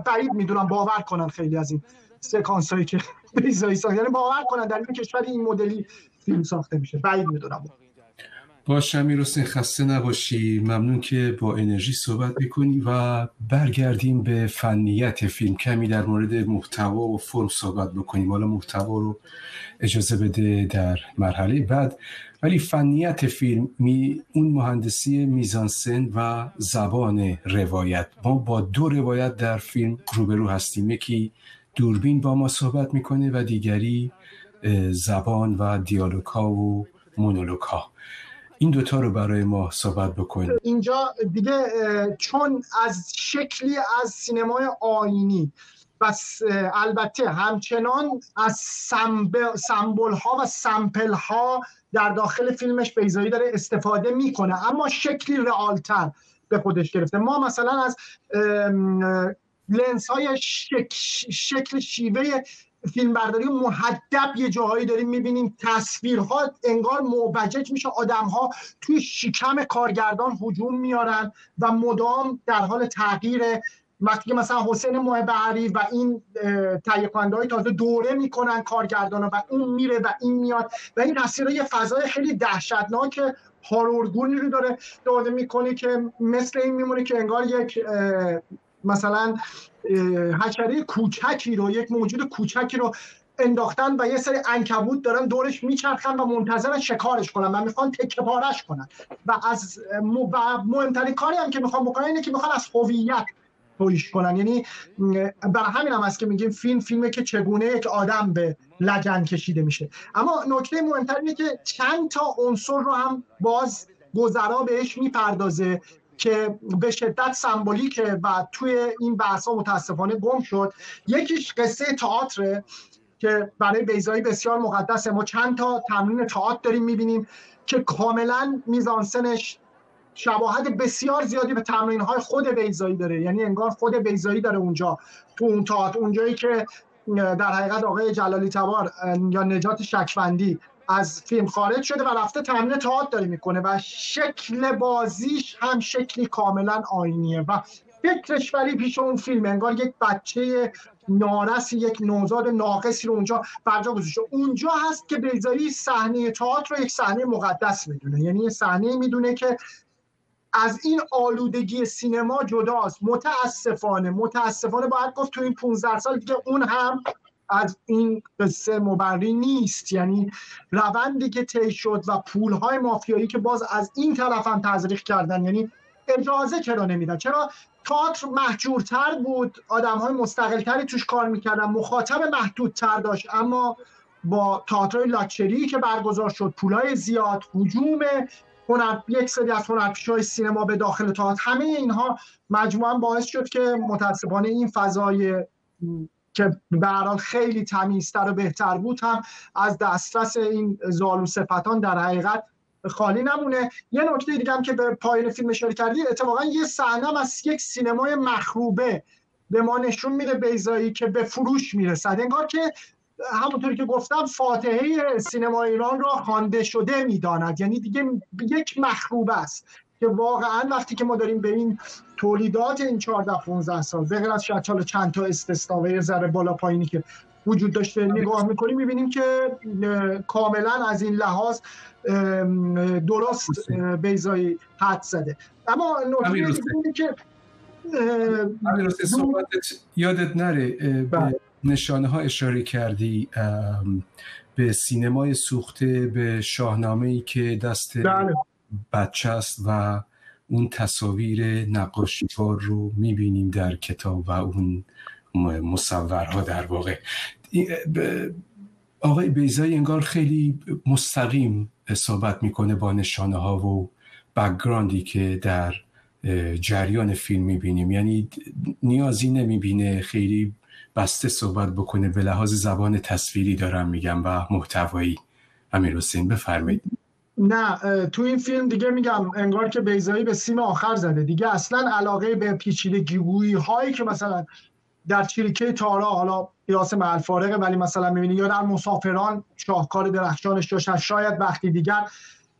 بعید می‌دونم باور کنن خیلی از این سکانس هایی که [LAUGHS] بیزایی یعنی باور کنن در این کشور این مدلی فیلم ساخته میشه. بعید می‌دونم. با شمیر حسین خسته نباشی ممنون که با انرژی صحبت می‌کنی و برگردیم به فنیت فیلم. کمی در مورد محتوا و فرم صحبت بکنیم. حالا محتوا رو اجازه بده در مرحله بعد. ولی فنیت فیلم می اون مهندسی میزانسن و زبان روایت. ما با دو روایت در فیلم روبرو هستیم. یکی دوربین با ما صحبت می‌کنه و دیگری زبان و دیالوگا و مونولوگا این دوتا رو برای ما صحبت بکنید اینجا دیگه چون از شکلی از سینمای آینی و البته همچنان از سمبل ها و سمپل ها در داخل فیلمش بیزایی داره استفاده می‌کنه اما شکلی رئالتر به خودش گرفته. ما مثلا از لنس های شکل شیوه فیلم برداری محدب یه جاهایی داریم می‌بینیم. تصویرها انگار موبجج میشه. آدم ها توی شکم کارگردان هجوم میارن و مدام در حال تغییر وقتی که مثلا حسین محبعری و این تهیه های تازه دوره می‌کنن کارگردان و اون میره و این میاد و این تصویر یه فضای خیلی دهشتناک هارورگونی رو داره داده می‌کنه که مثل این میمونه که انگار یک مثلا حشره کوچکی رو یک موجود کوچکی رو انداختن و یه سری انکبوت دارن دورش میچرخن و منتظرن شکارش کنن و می‌خوان تکه پارش کنن. و از مهمترین کاری هم که می‌خوان بکنن اینه که می‌خوان از هویت تویش کنن. یعنی برای همین هم هست که میگیم فیلم فیلمه که چگونه یک آدم به لجن کشیده میشه. اما نکته مهمتر اینه که چند تا عنصر رو هم باز گذرا بهش می‌پردازه. که به شدت سمبولیکه و توی این بحث ها متاسفانه گم شد. یکیش قصه تئاتر که برای بیزایی بسیار مقدسه. ما چند تا تمرین تئاتر داریم می‌بینیم که کاملا میزانسنش شباهت بسیار زیادی به تمرین های خود بیزایی داره. یعنی انگار خود بیزایی داره اونجا تو اون تئاتر. اونجایی که در حقیقت آقای جلالی تبار یا نجات شکفندی از فیلم خارج شده و رفته تمرین تئاتر داره می‌کنه و شکل بازیش هم شکلی کاملا آینیه و فکرش ولی پیش اون فیلم انگار یک بچه نارسی یک نوزاد ناقصی رو اونجا برجا گذاشته. اونجا هست که بیزایی صحنه تئاتر رو یک صحنه مقدس می‌دونه. یعنی صحنه می‌دونه که از این آلودگی سینما جداست. متاسفانه متاسفانه باید گفت تو این 15 سال دیگه اون هم از این قصه مبری نیست. یعنی روندی که طی شد و پولهای مافیایی که باز از این طرف هم تزریق کردن یعنی اجازه چرا نمیدن؟ چرا تئاتر محجورتر بود؟ آدم های مستقلتری توش کار می‌کردن. مخاطب محدودتر داشت. اما با تئاتر لاکچری که برگزار شد پولای زیاد حجوم هنر یک سری از هنرپیشه‌های سینما به داخل تئاتر همه اینها مجموعا باعث شد که متاسفانه این فضای که به خیلی تمیزتر و بهتر بود هم از دسترس این زالو سپتان در حقیقت خالی نمونه. یه نکته دیگه هم که به پایین فیلم اشاره کردی اتفاقا یه صحنه از یک سینمای مخروبه به ما نشون میده بیزایی که به فروش می‌رسد. انگار که همونطوری که گفتم فاتحه سینما ایران را خوانده شده می‌داند. یعنی دیگه یک مخروب است. که واقعا وقتی که ما داریم به این تولیدات این 14 15 سال به غیر از شاید چند تا استثنا و ذره بالا پایینی که وجود داشته نگاه می‌کنیم می‌بینیم که کاملا از این لحاظ درست بیزایی حد زده اما نکته که یادت نره به بله. نشانه ها اشاره کردی به سینمای سوخته به شاهنامه ای که دست بله. بچه است و اون تصاویر نقاشیکار رو می‌بینیم در کتاب و اون مصورها در واقع. آقای بیزایی انگار خیلی مستقیم صحبت می‌کنه با نشانه ها و بکگراندی که در جریان فیلم می‌بینیم. یعنی نیازی نمی‌بینه خیلی بسته صحبت بکنه به لحاظ زبان تصویری دارم میگم و محتوایی. امیر حسین بفرمایید. نه تو این فیلم دیگه میگم انگار که بیزایی به سیم آخر زده. دیگه اصلا علاقه به پیچیدگی هایی که مثلا در چریکه تارا حالا قیاس فارقه ولی مثلا می‌بینی یا در مسافران شاهکار درخشانش داشت شاید وقتی دیگر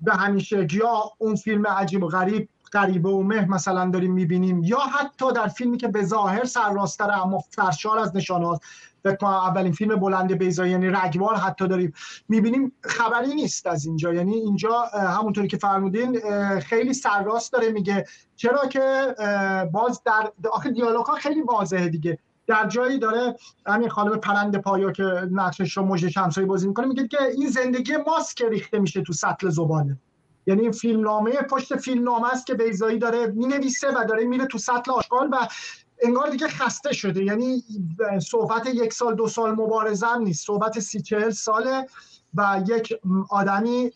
به همیشه یا اون فیلم عجیب و غریب غریبه و مه مثلا داریم می‌بینیم یا حتی در فیلمی که به ظاهر سرراستره اما فرشار از نشانات فکر اولین فیلم بلند بیزایی یعنی رگوار حتی داریم. می‌بینیم خبری نیست از اینجا. یعنی اینجا همونطوری که فرمودین خیلی سرراست داره میگه چرا که باز در آخه دیالوگ ها خیلی واضحه دیگه. در جایی داره همین خانم پرند پایا که نقشش رو مجد شمسایی بازی می‌کنه میگه که این زندگی ماست که ریخته میشه تو سطل زباله. یعنی این فیلمنامه پشت فیلمنامه است که بیزایی داره می‌نویسه و داره میره تو سطل آشغال و انگار دیگه خسته شده. یعنی صحبت یک سال دو سال مبارزه نیست. صحبت سی چهل ساله و یک آدمی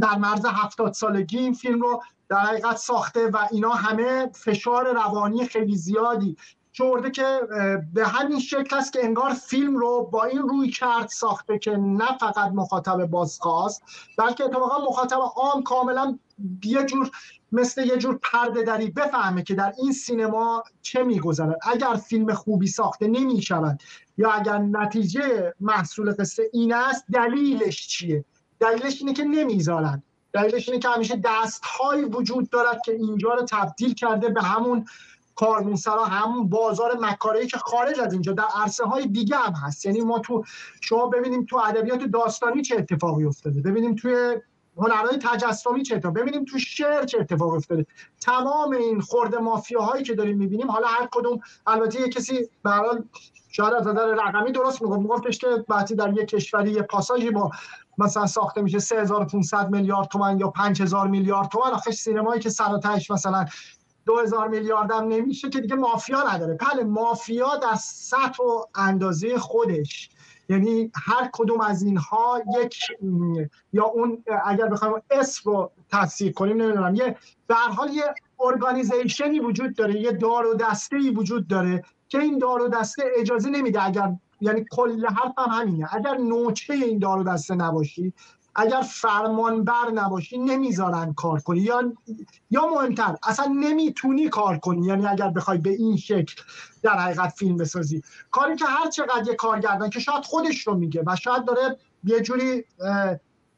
در مرز هفتاد سالگی این فیلم رو در حقیقت ساخته و اینا همه فشار روانی خیلی زیادی چورده که به همین شکل است که انگار فیلم رو با این روی کرد ساخته که نه فقط مخاطب بازخواست بلکه اتفاقا مخاطب عام کاملا یه جور مثل یه جور پرده دری بفهمه که در این سینما چه میگذرد. اگر فیلم خوبی ساخته نمی شود یا اگر نتیجه محصول قصه این است دلیلش چیه؟ دلیلش اینه که نمی‌ذارن. دلیلش اینه که همیشه دستهایی وجود دارد که اینجا رو تبدیل کرده به همون کارمونسرا همون بازار مکاری که خارج از اینجا در عرصه های دیگه هم هست. یعنی ما تو شما ببینیم تو ادبیات داستانی چه اتفاقی افتاده. ببینیم توی هنرهای تجسمی چه اتفاقی ببینیم تو شعر چه اتفاقی افتاده. تمام این خورد مافیاهایی که داریم می‌بینیم حالا هر کدوم البته یه کسی به شاید از نظر رقمی درست می‌گفت. میگفتش که وقتی در یک کشوری یه پاساژی با مثلا ساخته میشه 3500 میلیارد تومان یا 5000 میلیارد تومان. آخه سینمایی که سراتش مثلا دو هزار میلیارد هم نمیشه که دیگه مافیا نداره. بله مافیا در سطح و اندازه خودش. یعنی هر کدوم از اینها یک یا اون اگر بخوایم اسم رو تصدیق کنیم نمی‌دونم یه به حال یه ارگانیزیشنی وجود داره یه دار و دسته ای وجود داره که این دار و دسته اجازه نمیده اگر یعنی کل حرف هم همینه. اگر نوچه این دار و دسته نباشی اگر فرمانبر نباشی نمی‌ذارن کار کنی. یا یا مهمتر اصلا نمی‌تونی کار کنی. یعنی اگر بخوای به این شکل در حقیقت فیلم بسازی. کاری که هر چقدر یه کارگردان که شاید خودش رو میگه و شاید داره یه جوری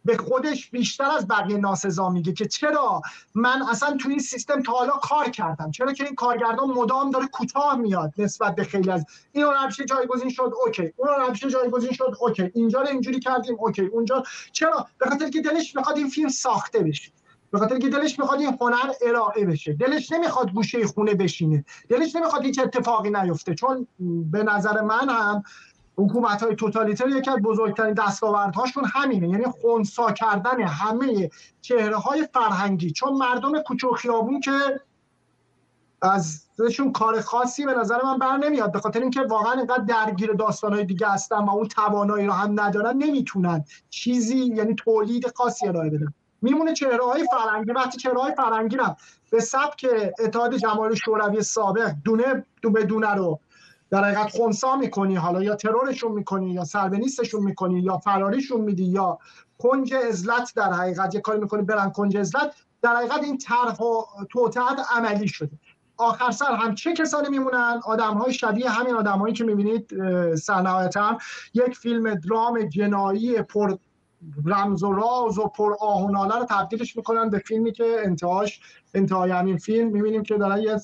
به خودش بیشتر از بقیه ناسزا میگه که چرا من اصلا تو این سیستم تا حالا کار کردم؟ چرا که این کارگردان مدام داره کوتاه میاد نسبت به خیلی از این هنرپیشه جایگزین شد okay. اون هنرپیشه جایگزین شد okay. اینجا رو اینجوری کردیم okay. اونجا چرا؟ به خاطر که دلش می‌خواد این فیلم ساخته بشه. به خاطر که دلش می‌خواد این هنر ارائه بشه. دلش نمی‌خواد گوشه خونه بشینه. دلش نمی‌خواد هیچ اتفاقی نیفته. چون به نظر من هم حکومت های توتالیتر یکی از بزرگترین دستاوردهاشون همینه. یعنی خونسا کردن همه چهره های فرهنگی. چون مردم کوچه خیابون که ازشون کار خاصی به نظر من بر نمیاد. به خاطر اینکه واقعا اینقدر درگیر داستانهای دیگه هستن و اون توانایی رو هم ندارن نمی‌تونن. چیزی یعنی تولید خاصی ارائه بدن. میمونه چهره های فرنگی وقتی چهره های فرنگی رو به سبک اتحاد جماهیر شوروی سابق دونه دو به دونه رو در حقیقت خونسا می‌کنی حالا یا ترورشون می‌کنی یا سربنیستشون می‌کنی یا فراریشون میدی یا کنج ازلت در حقیقت یه کاری می‌کنی برن کنج ازلت در حقیقت این طرح و توطعت عملی شده. آخر سر هم چه کسانی میمونن؟ آدم های شبیه همین آدم هایی که می‌بینید هم یک فیلم درام جنایی پر رمز و راز و پر آهناله رو تبدیلش می‌کنن به فیلمی که انتهاش انتهای همین فیلم. می‌بینیم که دارن یه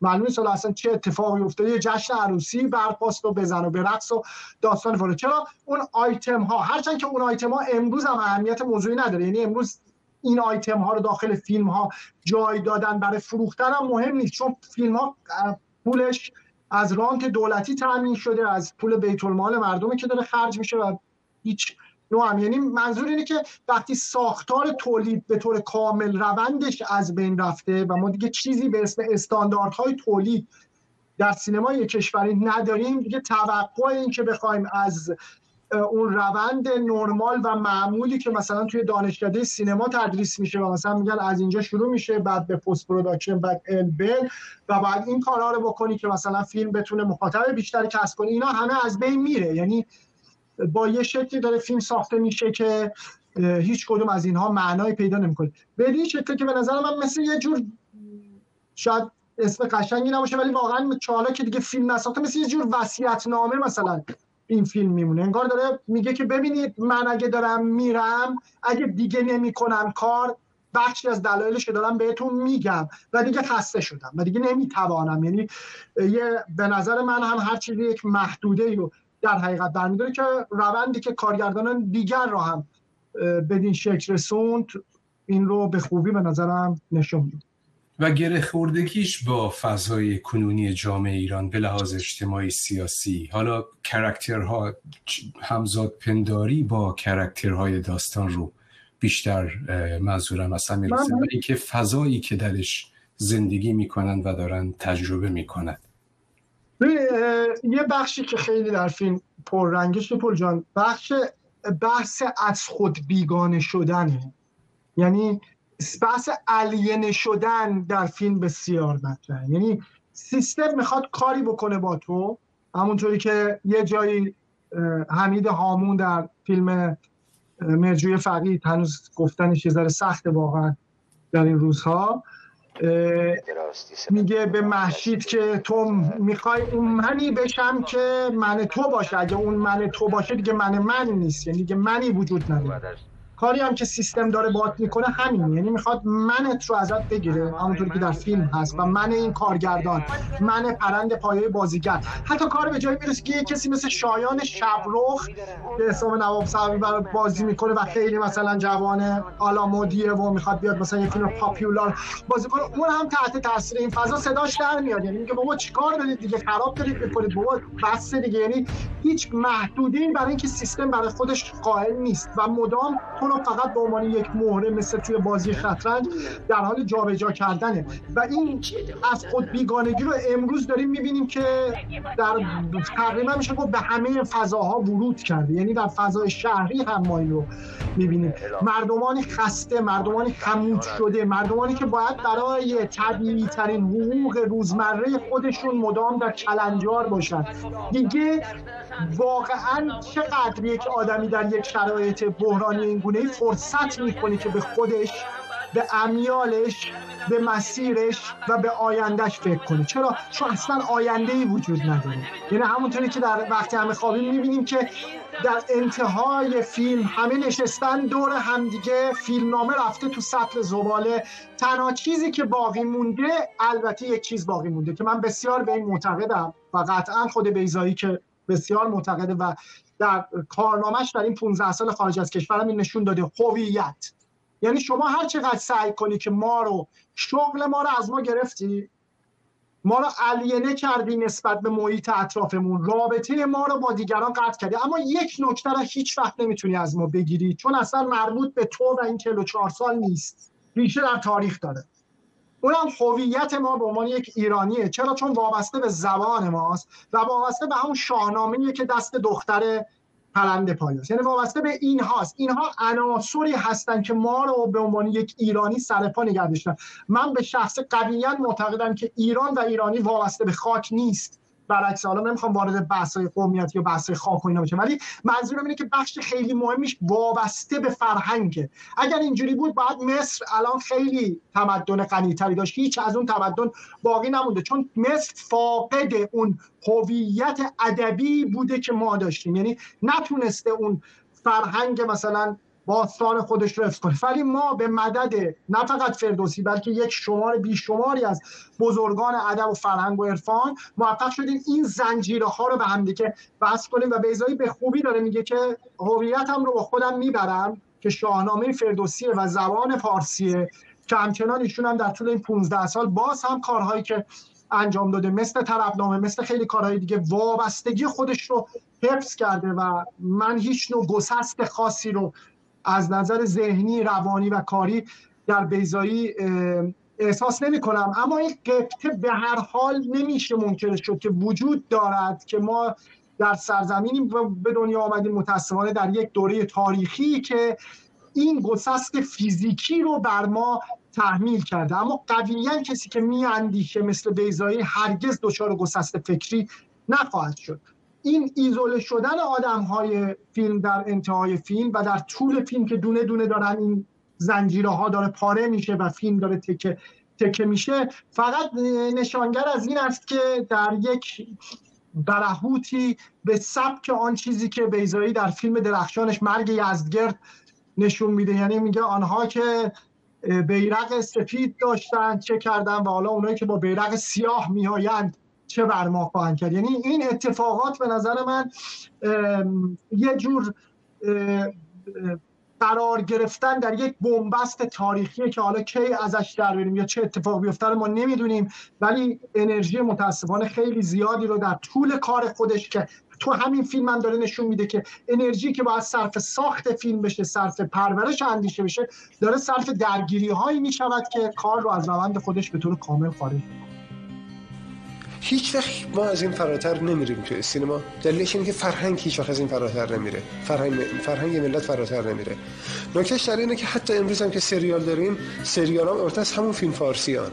معلومی سال اصلا چه اتفاقی افتاده. یه جشن عروسی برپاست و بزن و به رقص و داستان فاره چرا؟ اون آیتم ها هرچند که اون آیتم ها امروز هم اهمیت موضوعی نداره. یعنی امروز این آیتم ها رو داخل فیلم ها جای دادن برای فروختن هم مهم نیست. چون فیلم ها پولش از رانت دولتی تامین شده از پول بیت المال مردمی که داره خرج میشه و هیچ نوع یعنی منظور اینه که وقتی ساختار تولید به طور کامل روندش از بین رفته و ما دیگه چیزی به اسم استانداردهای تولید در سینمای کشوری نداریم دیگه توقع این که بخوایم از اون روند نرمال و معمولی که مثلا توی دانشکده سینما تدریس میشه و مثلا میگن از اینجا شروع میشه بعد به post production بعد الی بل و بعد این کارها رو بکنی که مثلا فیلم بتونه مخاطب بیشتری کسب کنه اینا همه از بین میره. یعنی با یه شکلی داره فیلم ساخته میشه که هیچ کدوم از اینها معنای پیدا نمی‌کنه. این شکلی که به نظر من مثل یه جور شاید اسم قشنگی نباشه ولی واقعا چالا که دیگه فیلم نساخته مثل یه جور وصیت نامه مثلا این فیلم میمونه. انگار داره میگه که ببینید من اگه دارم میرم اگه دیگه نمی‌کنم کار بخشی از دلایلش که دارم بهتون میگم و دیگه خسته شدم و دیگه نمی‌توانم. یعنی یه به نظر من هم هر چیزی یک محدوده رو در حقیقت برمیداره که روندی که کارگردانان دیگر رو هم بدین شکل رسوند این رو به خوبی به نظرم نشون میده. و گره خوردگیش با فضای کنونی جامعه ایران به لحاظ اجتماعی سیاسی حالا character ها همزاد پنداری با character های داستان رو بیشتر منظورم اصلا می‌رسه و اینکه فضایی که درش زندگی می‌کنن و دارن تجربه می‌کنن. یه بخشی که خیلی در فیلم پررنگش پول جان بخش بحث از خود بیگانه شدنه یعنی بحث الینه شدن در فیلم بسیار مطرحه. یعنی سیستم می‌خواد کاری بکنه با تو همونطوری که یه جایی حمید هامون در فیلم مرجوی فقید هنوز گفتنش یه ذره سخته واقعا در این روزها. میگه به محشید که تو می‌خوای اون منی بشم که من تو باشه. اگه اون من تو باشه دیگه من من نیست. یعنی دیگه منی وجود نداره. کاری هم که سیستم داره بات می‌کنه همین یعنی می‌خواد منت رو ازت بگیره. همونطوری که در فیلم هست و من این کارگردان من پرند پایه بازیگر. حتی کار به جایی می‌رسه که کسی مثل شایان شبرخ که اسم نواب صاحبی بازی می‌کنه و خیلی مثلا جوان آلامودیه و می‌خواد بیاد مثلا یه فیلم پاپیولار بازی کنه. اون هم تحت تاثیر این فضا صداش در میاد. یعنی میگه بابا چیکار دارید دیگه؟ خراب دارید می‌کنید. بابا بس دیگه. یعنی هیچ محدودی برای اینکه سیستم برای خودش قائل نیست و مدام رو فقط به عنوان یک مهره مثل توی بازی شطرنج در حال جابجا کردنه. و این از خود بیگانگی رو امروز داریم می‌بینیم که در تقریبا میشه گفت به همه فضاها ورود کرده. یعنی در فضای شهری هم ما رو می‌بینیم. مردمانی خسته مردمانی خمود شده مردمانی که باید برای طبیعی ترین حقوق روزمره خودشون مدام در کلنجار باشن. دیگه واقعا چقدر یک آدمی در یک شرایط بحرانی این گونه فرصت می‌کنه که به خودش به امیالش به مسیرش و به آیندهش فکر کنه چرا؟ چون اصلا آینده ای وجود نداره. یعنی همونطوری که در وقتی همه خوابیم می‌بینیم که در انتهای فیلم همه نشستن دور همدیگه فیلمنامه رفته تو سطل زباله. تنها چیزی که باقی مونده البته یک چیز باقی مونده که من بسیار به این معتقدم و قطعا خود بیزایی که بسیار معتقده و در کارنامهش در این 15 سال خارج از کشور این نشون داده هویت. یعنی شما هر چقدر سعی کنی که ما رو شغل ما رو از ما گرفتی ما رو علینه کردی نسبت به محیط اطرافمون رابطه ما رو با دیگران قطع کردی. اما یک نکته رو هیچ وقت نمی‌تونی از ما بگیری چون اصلا مربوط به تو و این 44 سال نیست. ریشه در تاریخ داره. اونم هویت ما به عنوان یک ایرانیه. چرا؟ چون وابسته به زبان ماست و وابسته به همون شاهنامه‌ای که دست دختر پرنده پایاست. یعنی وابسته به این هاست اینها عناصری هستن که ما رو به عنوان یک ایرانی سرپا نگه داشتن. من به شخص قویا معتقدم که ایران و ایرانی وابسته به خاک نیست. برعکس حالا نمی‌خوام وارد بحث های قومیت یا بحث خاک و اینا بشم ولی منظورم اینه که بخش خیلی مهمیش وابسته به فرهنگه. اگر اینجوری بود باید مصر الان خیلی تمدن غنیتری داشت هیچ از اون تمدن باقی نمونده. چون مصر فاقد اون هویت ادبی بوده که ما داشتیم. یعنی نتونسته اون فرهنگ مثلا باستان خودش رو حفظ کنه. ولی ما به مدد نه فقط فردوسی بلکه یک شمار بیشماری از بزرگان ادب و فرهنگ و عرفان موفق شدیم. این زنجیره ها رو به هم دیگه بس کنیم و بیزایی به خوبی داره. میگه که هویتم رو با خودم می‌برم که شاهنامه فردوسی و زبان فارسیه که همچنان ایشون هم در طول این 15 سال باز هم کارهایی که انجام داده مثل طرفنامه مثل خیلی کارهای دیگه وابستگی خودش رو حفظ کرده و من هیچ نوع گسست خاصی رو از نظر ذهنی روانی و کاری در بیزایی احساس نمی کنم اما این قبطه به هر حال نمیشه ممکن شد که وجود دارد که ما در سرزمینی به دنیا آمدیم. متاسفانه در یک دوره تاریخی که این گسست فیزیکی رو بر ما تحمیل کرده. اما قویا کسی که میاندیشه مثل بیزایی هرگز دچار گسست فکری نخواهد شد. این ایزوله شدن آدم های فیلم در انتهای فیلم و در طول فیلم که دونه دونه دارن این زنجیره ها داره پاره میشه و فیلم داره تکه تکه میشه فقط نشانگر از این است که در یک برهوتی به سبک آن چیزی که بیزایی در فیلم درخشانش مرگ یزدگرد نشون میده. یعنی میگه آنها که بیرق سفید داشتن چه کردن و حالا اونایی که با بیرق سیاه میآیند چه بر ما خواهند کرد. یعنی این اتفاقات به نظر من یه جور قرار گرفتن در یک بنبست تاریخی که حالا کی ازش در بریم یا چه اتفاق بیفته ما نمی‌دونیم. ولی انرژی متاسفانه خیلی زیادی رو در طول کار خودش که تو همین فیلم هم داره نشون میده که انرژی که باید صرف ساخت فیلم بشه صرف پرورش اندیشه بشه داره صرف درگیری هایی می‌شود که کار رو از روند خودش به طور کامل خارج هیچ وقت ما از این فراتر نمیریم توی سینما. دلیلش اینه که فرهنگ هیچ وقت از این فراتر نمیره. فرهنگ فرهنگ ملت فراتر نمیره. نکتهش در اینه که حتی امروز هم که سریال داریم سریال هم از همون فیلم فارسیان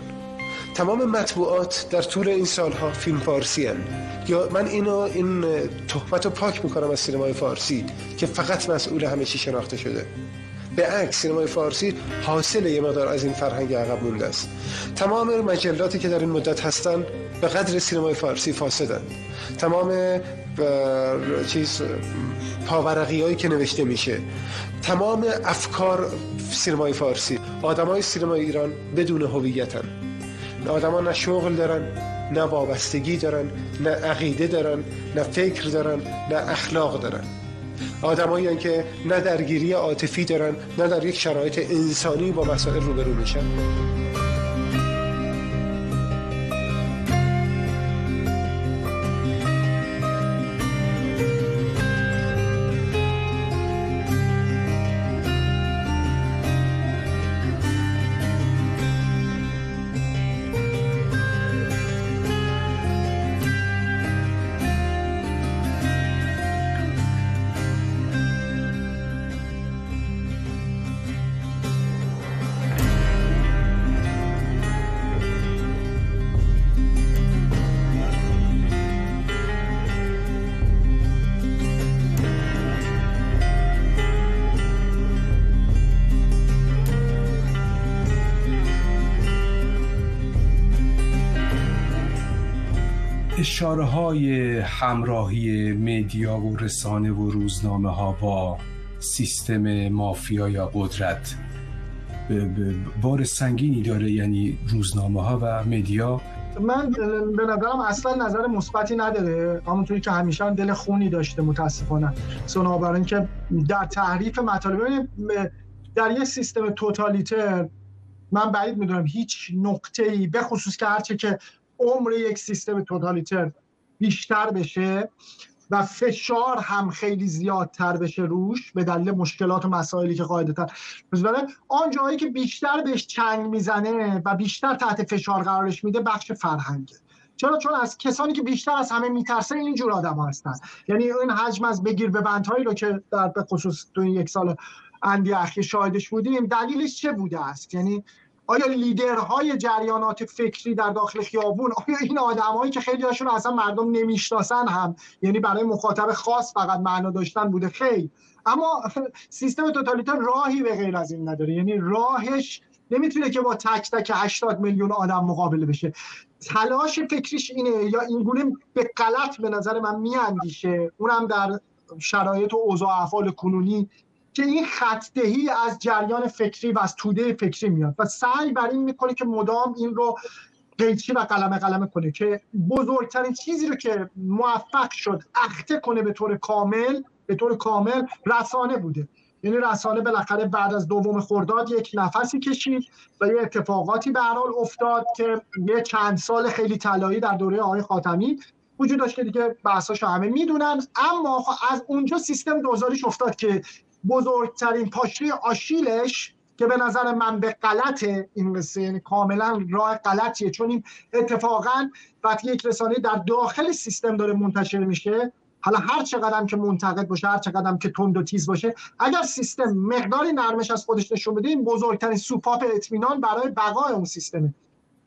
تمام مطبوعات در طول این سالها فیلم فارسی هن. یا من اینو این تهمت رو پاک می‌کنم از سینمای فارسی که فقط مسئول همه چی شناخته شده. به عکس سینمای فارسی حاصل یه مقدار از این فرهنگ عقب مونده است. تمام مجلاتی که در این مدت هستن به قدر سینمای فارسی فاسدن تمام چیز پاورقی هایی که نوشته میشه. تمام افکار سینمای فارسی. آدمای سینمای ایران بدون هویتن. آدما نه شغل دارن نه وابستگی دارن نه عقیده دارن نه فکر دارن نه اخلاق دارن. آدمایی که نه درگیری عاطفی دارن نه در یک شرایط انسانی با مسائل روبرو میشن. اشاره های همراهی مدیا و رسانه و روزنامه ها با سیستم مافیا یا قدرت. بار سنگینی داره یعنی روزنامه ها و مدیا من به نظرم اصلا نظر مثبتی نداره. همونطوری که همیشه دل خونی داشته متاسفانه. سنابران که در تحریف مطالب در یه سیستم توتالیتر من بعید می‌دونم هیچ نقطه ای به خصوص که هرچه که عمر یک سیستم توتالیتر بیشتر بشه و فشار هم خیلی زیادتر بشه روش به دلیل مشکلات و مسائلی که قاعدتا داره آن جایی که بیشتر بهش چنگ می‌زنه و بیشتر تحت فشار قرارش میده بخش فرهنگه. چرا؟ چون از کسانی که بیشتر از همه میترسن اینجور آدم هستن. یعنی این حجم از بگیر به بندهایی رو که در به خصوص تو این یک سال اندی اخیر شاهدش بودیم دلیلش چه بوده است؟ یعنی آیا لیدرهای جریانات فکری در داخل خیابون آیا این آدمایی که خیلی هاشون اصلا مردم نمی‌شناسن هم؟ یعنی برای مخاطب خاص فقط معنا داشتن بوده خیلی اما سیستم توتالیتر راهی به غیر از این نداره. یعنی راهش نمی‌تونه که با تک تک 80 میلیون آدم مقابله بشه. تلاش فکریش اینه یا اینگونه به غلط به نظر من میاندیشه. اونم در شرایط و اوضاع افعال کنونی که این خطدهی از جریان فکری و از توده فکری میاد و سعی بر این می‌کنه که مدام این رو قیچی و قلمه قلمه کنه که بزرگترین چیزی رو که موفق شد اخته کنه به طور کامل به طور کامل رسانه بوده. یعنی رسانه بالاخره بعد از دوم خرداد یک نفسی کشید و یه اتفاقاتی به حال افتاد که یه چند سال خیلی طلایی در دوره آقای خاتمی وجود داشت که دیگه بحثاشو همه می‌دونن. اما خب از اونجا سیستم دوزاریش افتاد که بزرگترین پاشنه آشیلش که به نظر من به غلط این قصه یعنی کاملا راه غلطیه چون این اتفاقا وقتی یک رسانه در داخل سیستم داره منتشر میشه حالا هر چقدر که منتقد باشه هر چقدر که تند و تیز باشه اگر سیستم مقداری نرمش از خودش نشون بده این بزرگترین سوپاپ اطمینان برای بقای اون سیستمه.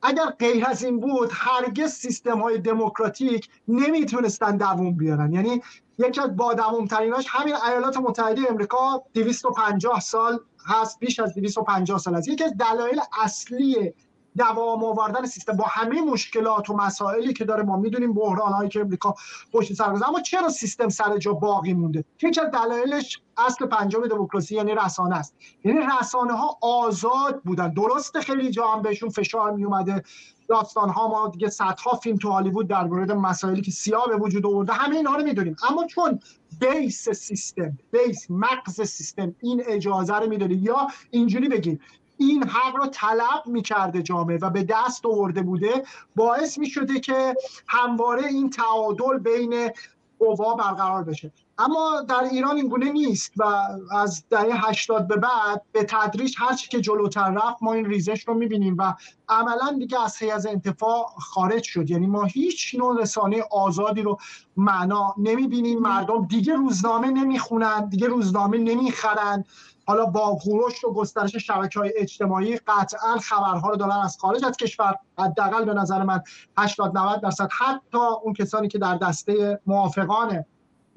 اگر غیر از این بود هرگز سیستم های دموکراتیک نمی‌تونستن دووم بیارن. یعنی یکی از با تریناش همین ایالات متحده امریکا 250 سال هست بیش از 250 سال است یکی از دلایل اصلی دوام آوردن سیستم با همه مشکلات و مسائلی که داره ما می‌دونیم بحران هایی که امریکا پشت سر اما چرا سیستم سر جا باقی مونده؟ یکی از دلایلش اصل پنجم دموکراسی یعنی رسانه است. یعنی رسانه ها آزاد بودن. درست خیلی جا هم بهشون فشار می اومده داستان ها ما دیگه صدها فیلم تو هالیوود در مورد مسائلی که سیاه به وجود آورده همه اینا رو می‌دونیم. اما چون بیس سیستم بیس مغز سیستم این اجازه رو می‌دونه یا اینجوری بگیم این حق رو طلب می‌کرده جامعه و به دست آورده بوده. باعث می‌شده که همواره این تعادل بین قوا برقرار بشه. اما در ایران این گونه نیست و از دهه 80 به بعد به تدریج هر چی که جلوتر رفت ما این ریزش رو می‌بینیم و عملا دیگه از حیز انتفاع خارج شد. یعنی ما هیچ نوع رسانه آزادی رو معنا نمی‌بینیم. مردم دیگه روزنامه نمی‌خونن دیگه روزنامه نمی‌خرن. حالا با غروش و گسترش شبکه های اجتماعی قطعا خبرها رو دارن از خارج از کشور حداقل به نظر من 80 90 درصد. حتی اون کسانی که در دسته موافقان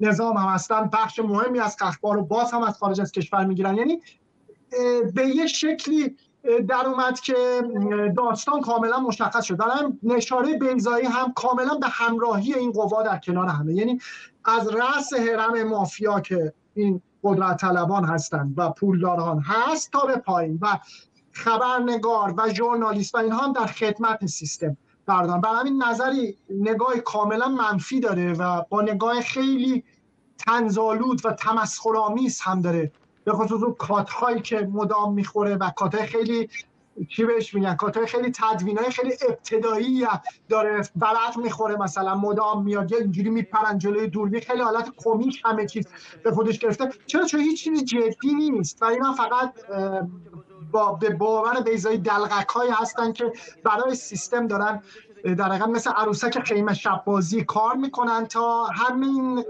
نظام هم هستن بخش مهمی از اخبار رو باز هم از خارج از کشور می‌گیرن. یعنی به یه شکلی در اومد که داستان کاملا مشخص شد. دارم نشاره بیزایی هم کاملا به همراهی این قوا در کنار همه. یعنی از رأس حرم مافیا که این قدرت طلبان هستند و پولداران هست تا به پایین و خبرنگار و ژورنالیست و اینها هم در خدمت سیستم بردارن. برای همین نظری نگاه کاملا منفی داره و با نگاه خیلی تنزالود و تمسخرآمیز هم داره به خصوص اون کات که مدام می‌خوره و کات خیلی چی بهش میگن؟ کاتای خیلی تدوین های خیلی ابتدایی داره برق می‌خوره مثلا مدام میاد یا اینجوری میپرن جلوی دوربین خیلی حالت کمیک همه چیز به خودش گرفته. چرا؟ چون هیچ چیزی جدی نیست. و اینا فقط با به باور بیزایی دلغک هستن که برای سیستم دارن در حقیقت مثل عروسک خیمه شب بازی کار می‌کنن تا همین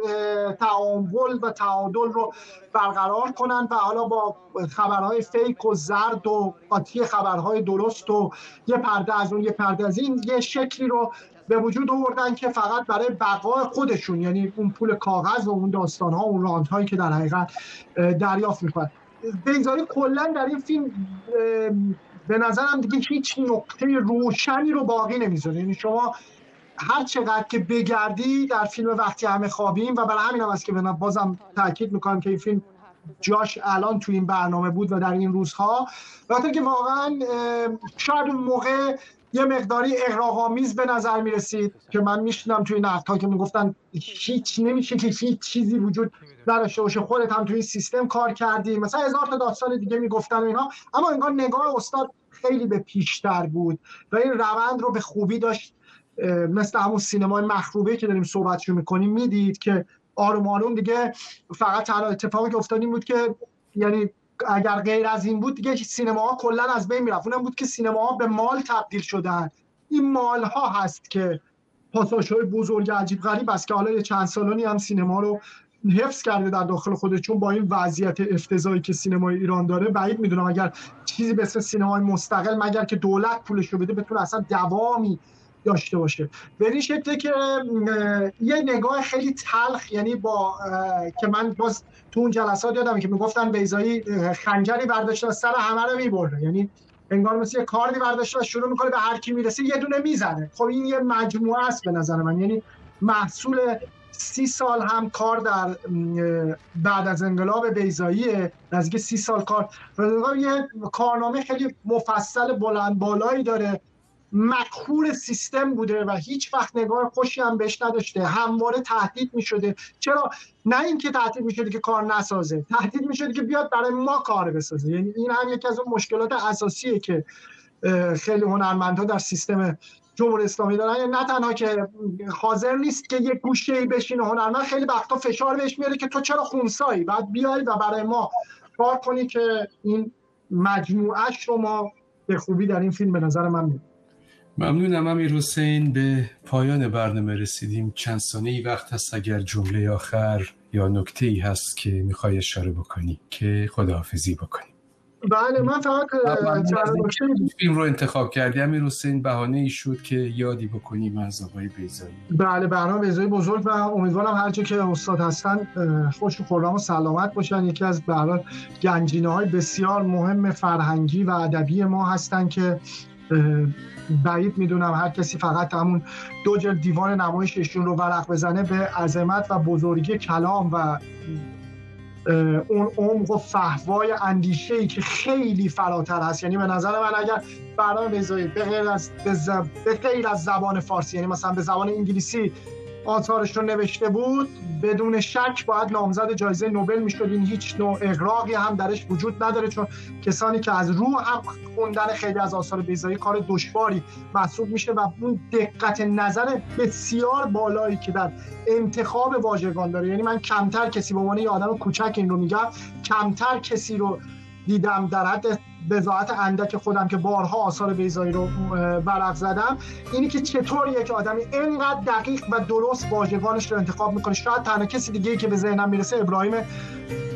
تعامل و تعادل رو برقرار کنن و حالا با خبرهای فیک و زرد و قاطی خبرهای درست و یه پرده از اون یه پرده از این یه شکلی رو به وجود آوردن که فقط برای بقای خودشون یعنی اون پول کاغذ و اون داستان ها اون راند هایی که در حقیقت دریافت می‌کنن. بگذاری کلا در این فیلم به نظرم دیگه هیچ نقطه روشنی رو باقی نمی‌ذاره. یعنی شما هر چقدر که بگردی در فیلم وقتی همه خوابیم و برای همین هم است که بازم تاکید می‌کنم که این فیلم جاش الان تو این برنامه بود و در این روزها. وقتی که واقعا شاید اون موقع یه مقداری اغراق‌آمیز به نظر می رسید که من میشنم توی نقدها که می‌گفتن هیچ نمیشه که هیچ چیزی وجود نداشته باشه خودت هم توی سیستم کار کردی. مثلا هزار تا داستان دیگه می‌گفتن اینها اما انگار نگاه استاد خیلی به پیشتر بود و این روند رو به خوبی داشت. مثل همون سینمای مخروبه که داریم صحبتشو می‌کنیم می‌دید که آروم دیگه فقط تنها اتفاقی که افتاد بود که یعنی اگر غیر از این بود دیگه سینماها کلا از بین می‌رفت. اونم بود که سینماها به مال تبدیل شدن. این مال ها هست که پاساش های بزرگ عجیب غریب است که حالا چند سالانی هم سینما رو حفظ کرده در داخل خودش چون با این وضعیت افتضاحی که سینمای ایران داره بعید می‌دونم اگر چیزی به اسم سینمای مستقل مگر که دولت پولش رو بده بتونه اصلا دوامی داشته باشه. به این شکله که یه نگاه خیلی تلخ یعنی با که من باز تو اون جلسات یادم که می‌گفتن بیزایی خنجری برداشته سر همه رو می‌بره یعنی انگار مثل یه کاردی برداشته و شروع می‌کنه به هر کی می‌رسه یه دونه می‌زنه. خب این یه مجموعه است به نظر من. یعنی محصول سی سال هم کار در بعد از انقلاب بیزایی نزدیک سی سال کار. یه کارنامه خیلی مفصل بلند بالایی داره. مقهور سیستم بوده و هیچ وقت نگاه خوشی هم بهش نداشته. همواره تهدید می شده چرا؟ نه اینکه تهدید می شده که کار نسازه. تهدید می شده که بیاد برای ما کار بسازه. یعنی این هم یکی از اون مشکلات اساسیه که خیلی هنرمندها در سیستم جمهوری اسلامی دارن. یعنی نه تنها که حاضر نیست که یک گوشه ای بشینه هنرمند خیلی وقتا فشار بهش میاره که تو چرا خونسایی؟ بعد بیای و برای ما کار کنی که این مجموعه شما به خوبی در این فیلم به نظر من میاد. ممنونم امیر حسین. به پایان برنامه رسیدیم. چند ثانیه ای وقت هست اگر جمله آخر یا نکته ای هست که می‌خوای اشاره بکنی که خداحافظی بکنی. بله من فقط فیلم رو انتخاب کردی؟ امیر حسین بهانه ای شد که یادی بکنی از آقای بیزایی بله برنامه بیزایی بزرگ و امیدوارم هر جا که استاد هستن خوش و خورم و سلامت باشن. یکی از برای گنجینه های بسیار مهم فرهنگی و ادبی ما هستن که بعید می‌دونم هر کسی فقط همون دو جلد دیوان نمایششون رو ورق بزنه به عظمت و بزرگی کلام و اون عمق و فهوای اندیشه ای که خیلی فراتر هست. یعنی به نظر من اگر برنامه بذارید به غیر از به غیر از زبان فارسی یعنی مثلا به زبان انگلیسی آثارش رو نوشته بود بدون شک باید نامزد جایزه نوبل می‌شد. این هیچ نوع اغراقی هم درش وجود نداره چون کسانی که از روح هم خوندن خیلی از آثار بیزایی کار دشواری محسوب میشه و اون دقت نظر بسیار بالایی که در انتخاب واژگان داره. یعنی من کمتر کسی به عنوان یه آدم کوچک این رو میگم کمتر کسی رو دیدم در حد بذات اندک خودم که بارها آثار بیزایی رو برق زدم. اینی که چطور یک آدمی اینقدر دقیق و درست واژگانش رو انتخاب می‌کنه. شاید تنها کسی دیگه که به ذهنم می‌رسه ابراهیم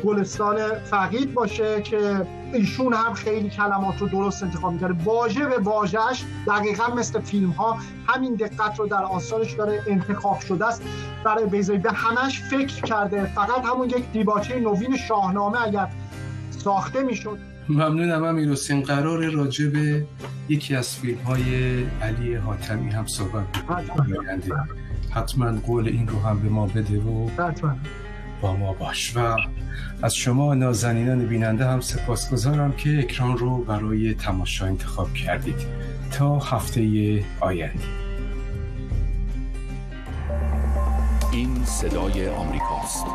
گلستان فقید باشه که ایشون هم خیلی کلمات رو درست انتخاب می‌کنه واژه به واژهش دقیقا مثل فیلم ها همین دقت رو در آثارش داره انتخاب شده است. برای بیزایی به همش فکر کرده. فقط همون یک دیباچه نوین شاهنامه اگر ساخته می‌شد ممنونم امیر حسین. قرار راجع به یکی از فیلم های علی حاتمی هم صحبت بکنیم حتما. قول این رو هم به ما بده و با ما باش. و از شما نازنینان بیننده هم سپاسگزارم که اکران رو برای تماشا انتخاب کردید. تا هفته آینده. این صدای آمریکاست.